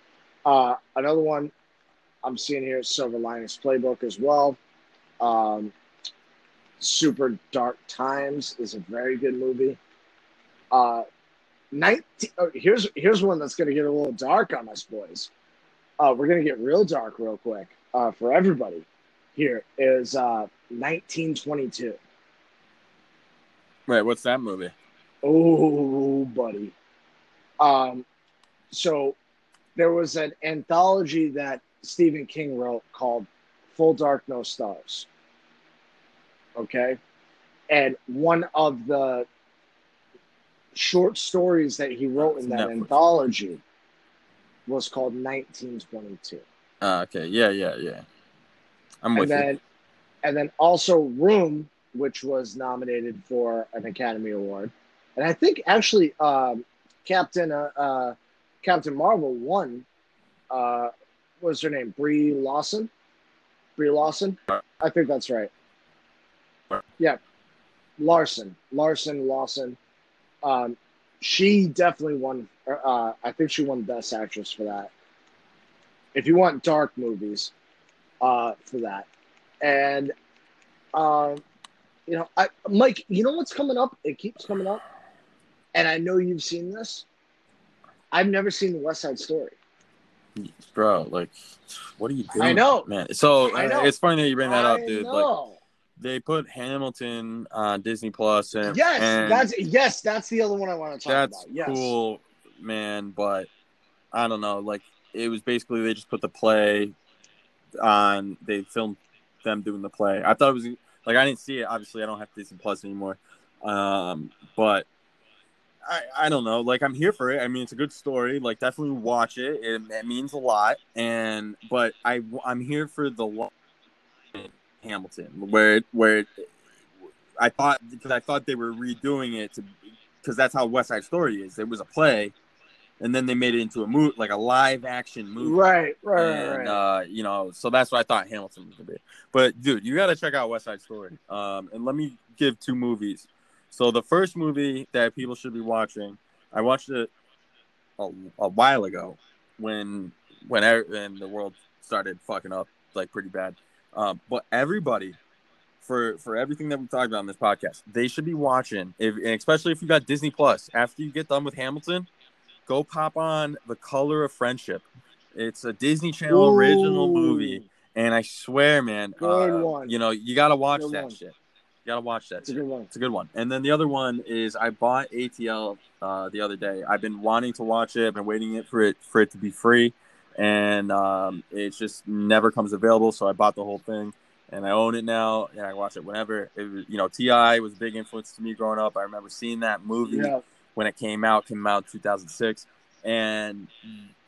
S1: Uh, another one I'm seeing here is Silver Linings Playbook as well. Um, Super Dark Times is a very good movie. Uh, 19, oh, here's here's one that's going to get a little dark on us, boys uh, we're gonna get real dark real quick uh, for everybody. Here is uh, 1922.
S2: Wait, what's that movie?
S1: Oh, buddy. Um, so there was an anthology that Stephen King wrote called "Full Dark, No Stars." Okay, and one of the short stories that he wrote in that
S2: Netflix.
S1: anthology was called 1922.
S2: Uh, okay, yeah, yeah, yeah. I'm
S1: and
S2: with you.
S1: then and then also Room, which was nominated for an Academy Award, and I think actually um, Captain uh, uh, Captain Marvel won. Uh, what was her name? Brie Lawson. Brie Lawson. I think that's right. Yeah, Larson, Larson, Lawson. Um, she definitely won. Uh, I think she won Best Actress for that. If you want dark movies, uh, for that. And, um, you know, I Mike, you know what's coming up? It keeps coming up, and I know you've seen this. I've never seen the West Side Story.
S2: Bro, like, what are you doing?
S1: I know.
S2: man. So uh,
S1: know.
S2: it's funny that you bring that up,
S1: I
S2: dude. Like, they put Hamilton on Disney Plus, and
S1: yes,
S2: and
S1: that's yes, that's the other one I want to talk
S2: that's
S1: about. Yes.
S2: cool, man. But I don't know. Like, it was basically they just put the play on. They filmed them doing the play. I thought it was like I didn't see it. Obviously, I don't have Disney Plus anymore. Um, but I, I don't know. Like I'm here for it. I mean, it's a good story. Like definitely watch it. It, it means a lot. And but I I'm here for the Hamilton where where I thought because I thought they were redoing it to because that's how West Side Story is. It was a play, and then they made it into a movie, like a live action movie.
S1: Right, right,
S2: And,
S1: right.
S2: uh, you know, so that's what I thought Hamilton was gonna be. But dude, you got to check out West Side Story. Um, and let me give two movies. So the first movie that people should be watching, I watched it a, a while ago when when er- when the world started fucking up like pretty bad. Um, but everybody, for for everything that we talked about on this podcast, they should be watching. If and especially if you got Disney Plus, after you get done with Hamilton, go pop on The Color of Friendship. It's a Disney Channel original movie, and I swear, man,
S1: Good
S2: uh,
S1: one.
S2: You know, you gotta watch
S1: Good
S2: that
S1: one.
S2: shit. You gotta watch that
S1: It's a good one.
S2: It's a good one. And then the other one is I bought ATL uh, the other day. I've been wanting to watch it. I've been waiting it for it for it to be free, and um, it just never comes available. So I bought the whole thing, and I own it now, and I watch it whenever. It, was- you know, T.I. was a big influence to me growing up. I remember seeing that movie
S1: Yeah.
S2: When it came out. Came out in 2006, and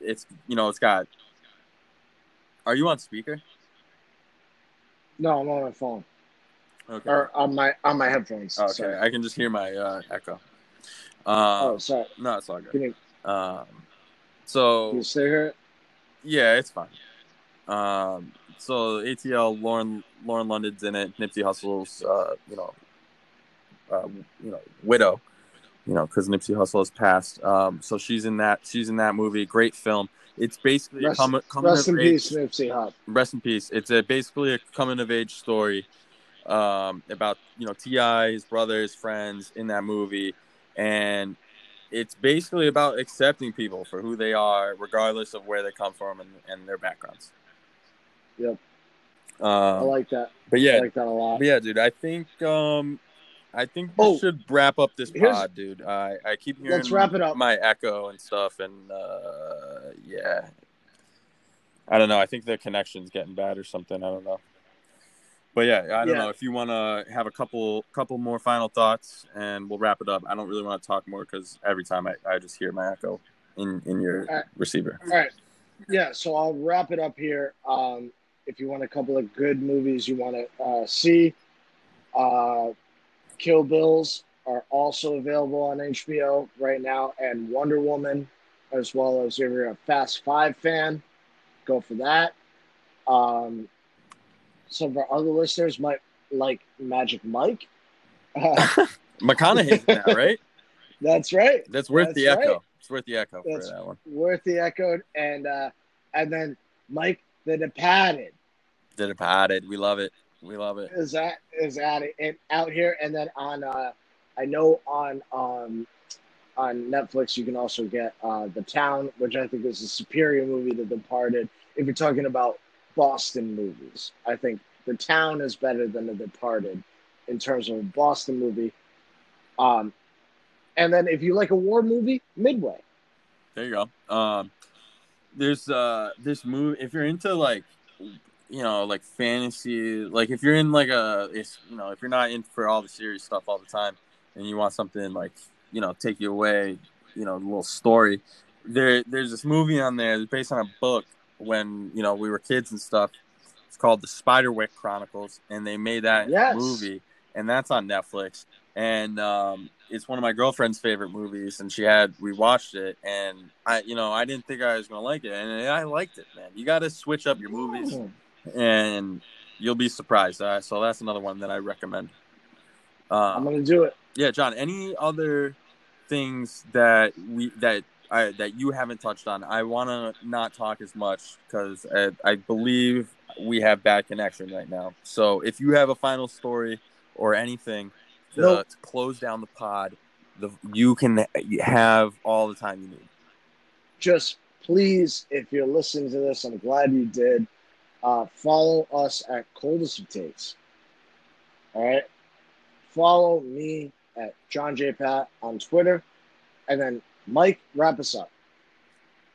S2: it's you know it's got. Are you on speaker?
S1: No, I'm on my phone
S2: Okay.
S1: or on my on my headphones.
S2: Okay,
S1: Sorry.
S2: I can just hear my uh, echo. Um,
S1: oh, sorry.
S2: no, it's all good.
S1: Can you,
S2: Um, so
S1: you stay here?
S2: yeah, it's fine. Um, so ATL, Lauren, Lauren London's in it. Nipsey Hussle's, uh, you know, uh, you know, widow. You know, because Nipsey Hussle has passed. Um, so she's in that. She's in that movie. Great film. It's basically
S1: Rest,
S2: a coming, coming
S1: rest
S2: of
S1: in
S2: age.
S1: peace, Nipsey Hussle.
S2: Rest in peace. It's a basically a coming of age story um, about you know T.I., his brother, his friends in that movie, and it's basically about accepting people for who they are, regardless of where they come from and, and their backgrounds.
S1: Yep. I
S2: Um,
S1: like that.
S2: but
S1: I
S2: yeah,
S1: like that a lot.
S2: yeah, dude. I think um, I think we
S1: Oh,
S2: should wrap up this pod, dude. I I keep hearing
S1: Let's wrap it up.
S2: my echo and stuff, and uh, yeah, I don't know. I think the connection's getting bad or something. I don't know. But yeah, I don't
S1: Yeah.
S2: know if you want to have a couple couple more final thoughts, and we'll wrap it up. I don't really want to talk more because every time I, I just hear my echo in in your
S1: Alright.
S2: receiver.
S1: All right. Yeah, so I'll wrap it up here. Um, if you want a couple of good movies you want to uh, see, uh, Kill Bills are also available on HBO right now, and Wonder Woman, as well as if you're a Fast Five fan, go for that. Um, some of our other listeners might like Magic Mike. Uh,
S2: McConaughey's that, right?
S1: that's right.
S2: That's worth
S1: That's
S2: the echo. It's worth the echo for
S1: That's-
S2: that one.
S1: Worth the echoed, and uh, and then Mike the Departed.
S2: The Departed. We love it. We love it.
S1: is that is at it and out here and then on uh I know on um on Netflix you can also get uh The Town, which I think is a superior movie to The Departed. If you're talking about Boston movies, I think The Town is better than The Departed in terms of a Boston movie. Um and then if you like a war movie, Midway.
S2: There you go. Um, there's uh this movie if you're into like you know like fantasy like if you're in like a it's you know if you're not in for all the serious stuff all the time and you want something like you know take you away you know a little story there there's this movie on there that's based on a book when you know we were kids and stuff it's called the Spiderwick Chronicles and they made that
S1: Yes.
S2: movie and that's on Netflix and um, it's one of my girlfriend's favorite movies and she had we watched it and i you know i didn't think i was gonna like it and i liked it man you gotta switch up your movies
S1: Mm.
S2: And you'll be surprised uh, so that's another one that i recommend
S1: I'm
S2: uh,
S1: gonna do it.
S2: yeah john any other things that we that I, that you haven't touched on i want to not talk as much because I, I believe we have bad connection right now so if you have a final story or anything to,
S1: Nope.
S2: to close down the pod the you can have all the time you need
S1: just please, if you're listening to this, I'm glad you did. Uh, follow us at Coldest of Takes. All right. Follow me at John J. Pat on Twitter. And then Mike, wrap us up.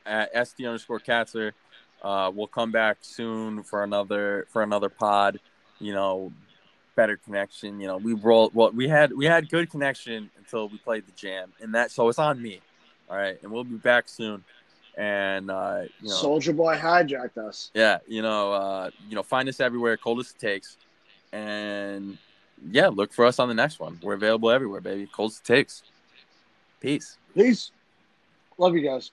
S2: at SD underscore Katzer. Uh, we'll come back soon for another for another pod. You know, better connection. You know, we rolled. Well, we had we had good connection until we played the jam, and that so it's on me. All right, and we'll be back soon. And uh, you know,
S1: Soulja Boy hijacked us.
S2: yeah, you know, uh, you know, find us everywhere. Coldest takes, and yeah, look for us on the next one. We're available everywhere, baby. Coldest takes. Peace.
S1: Peace. Love you guys.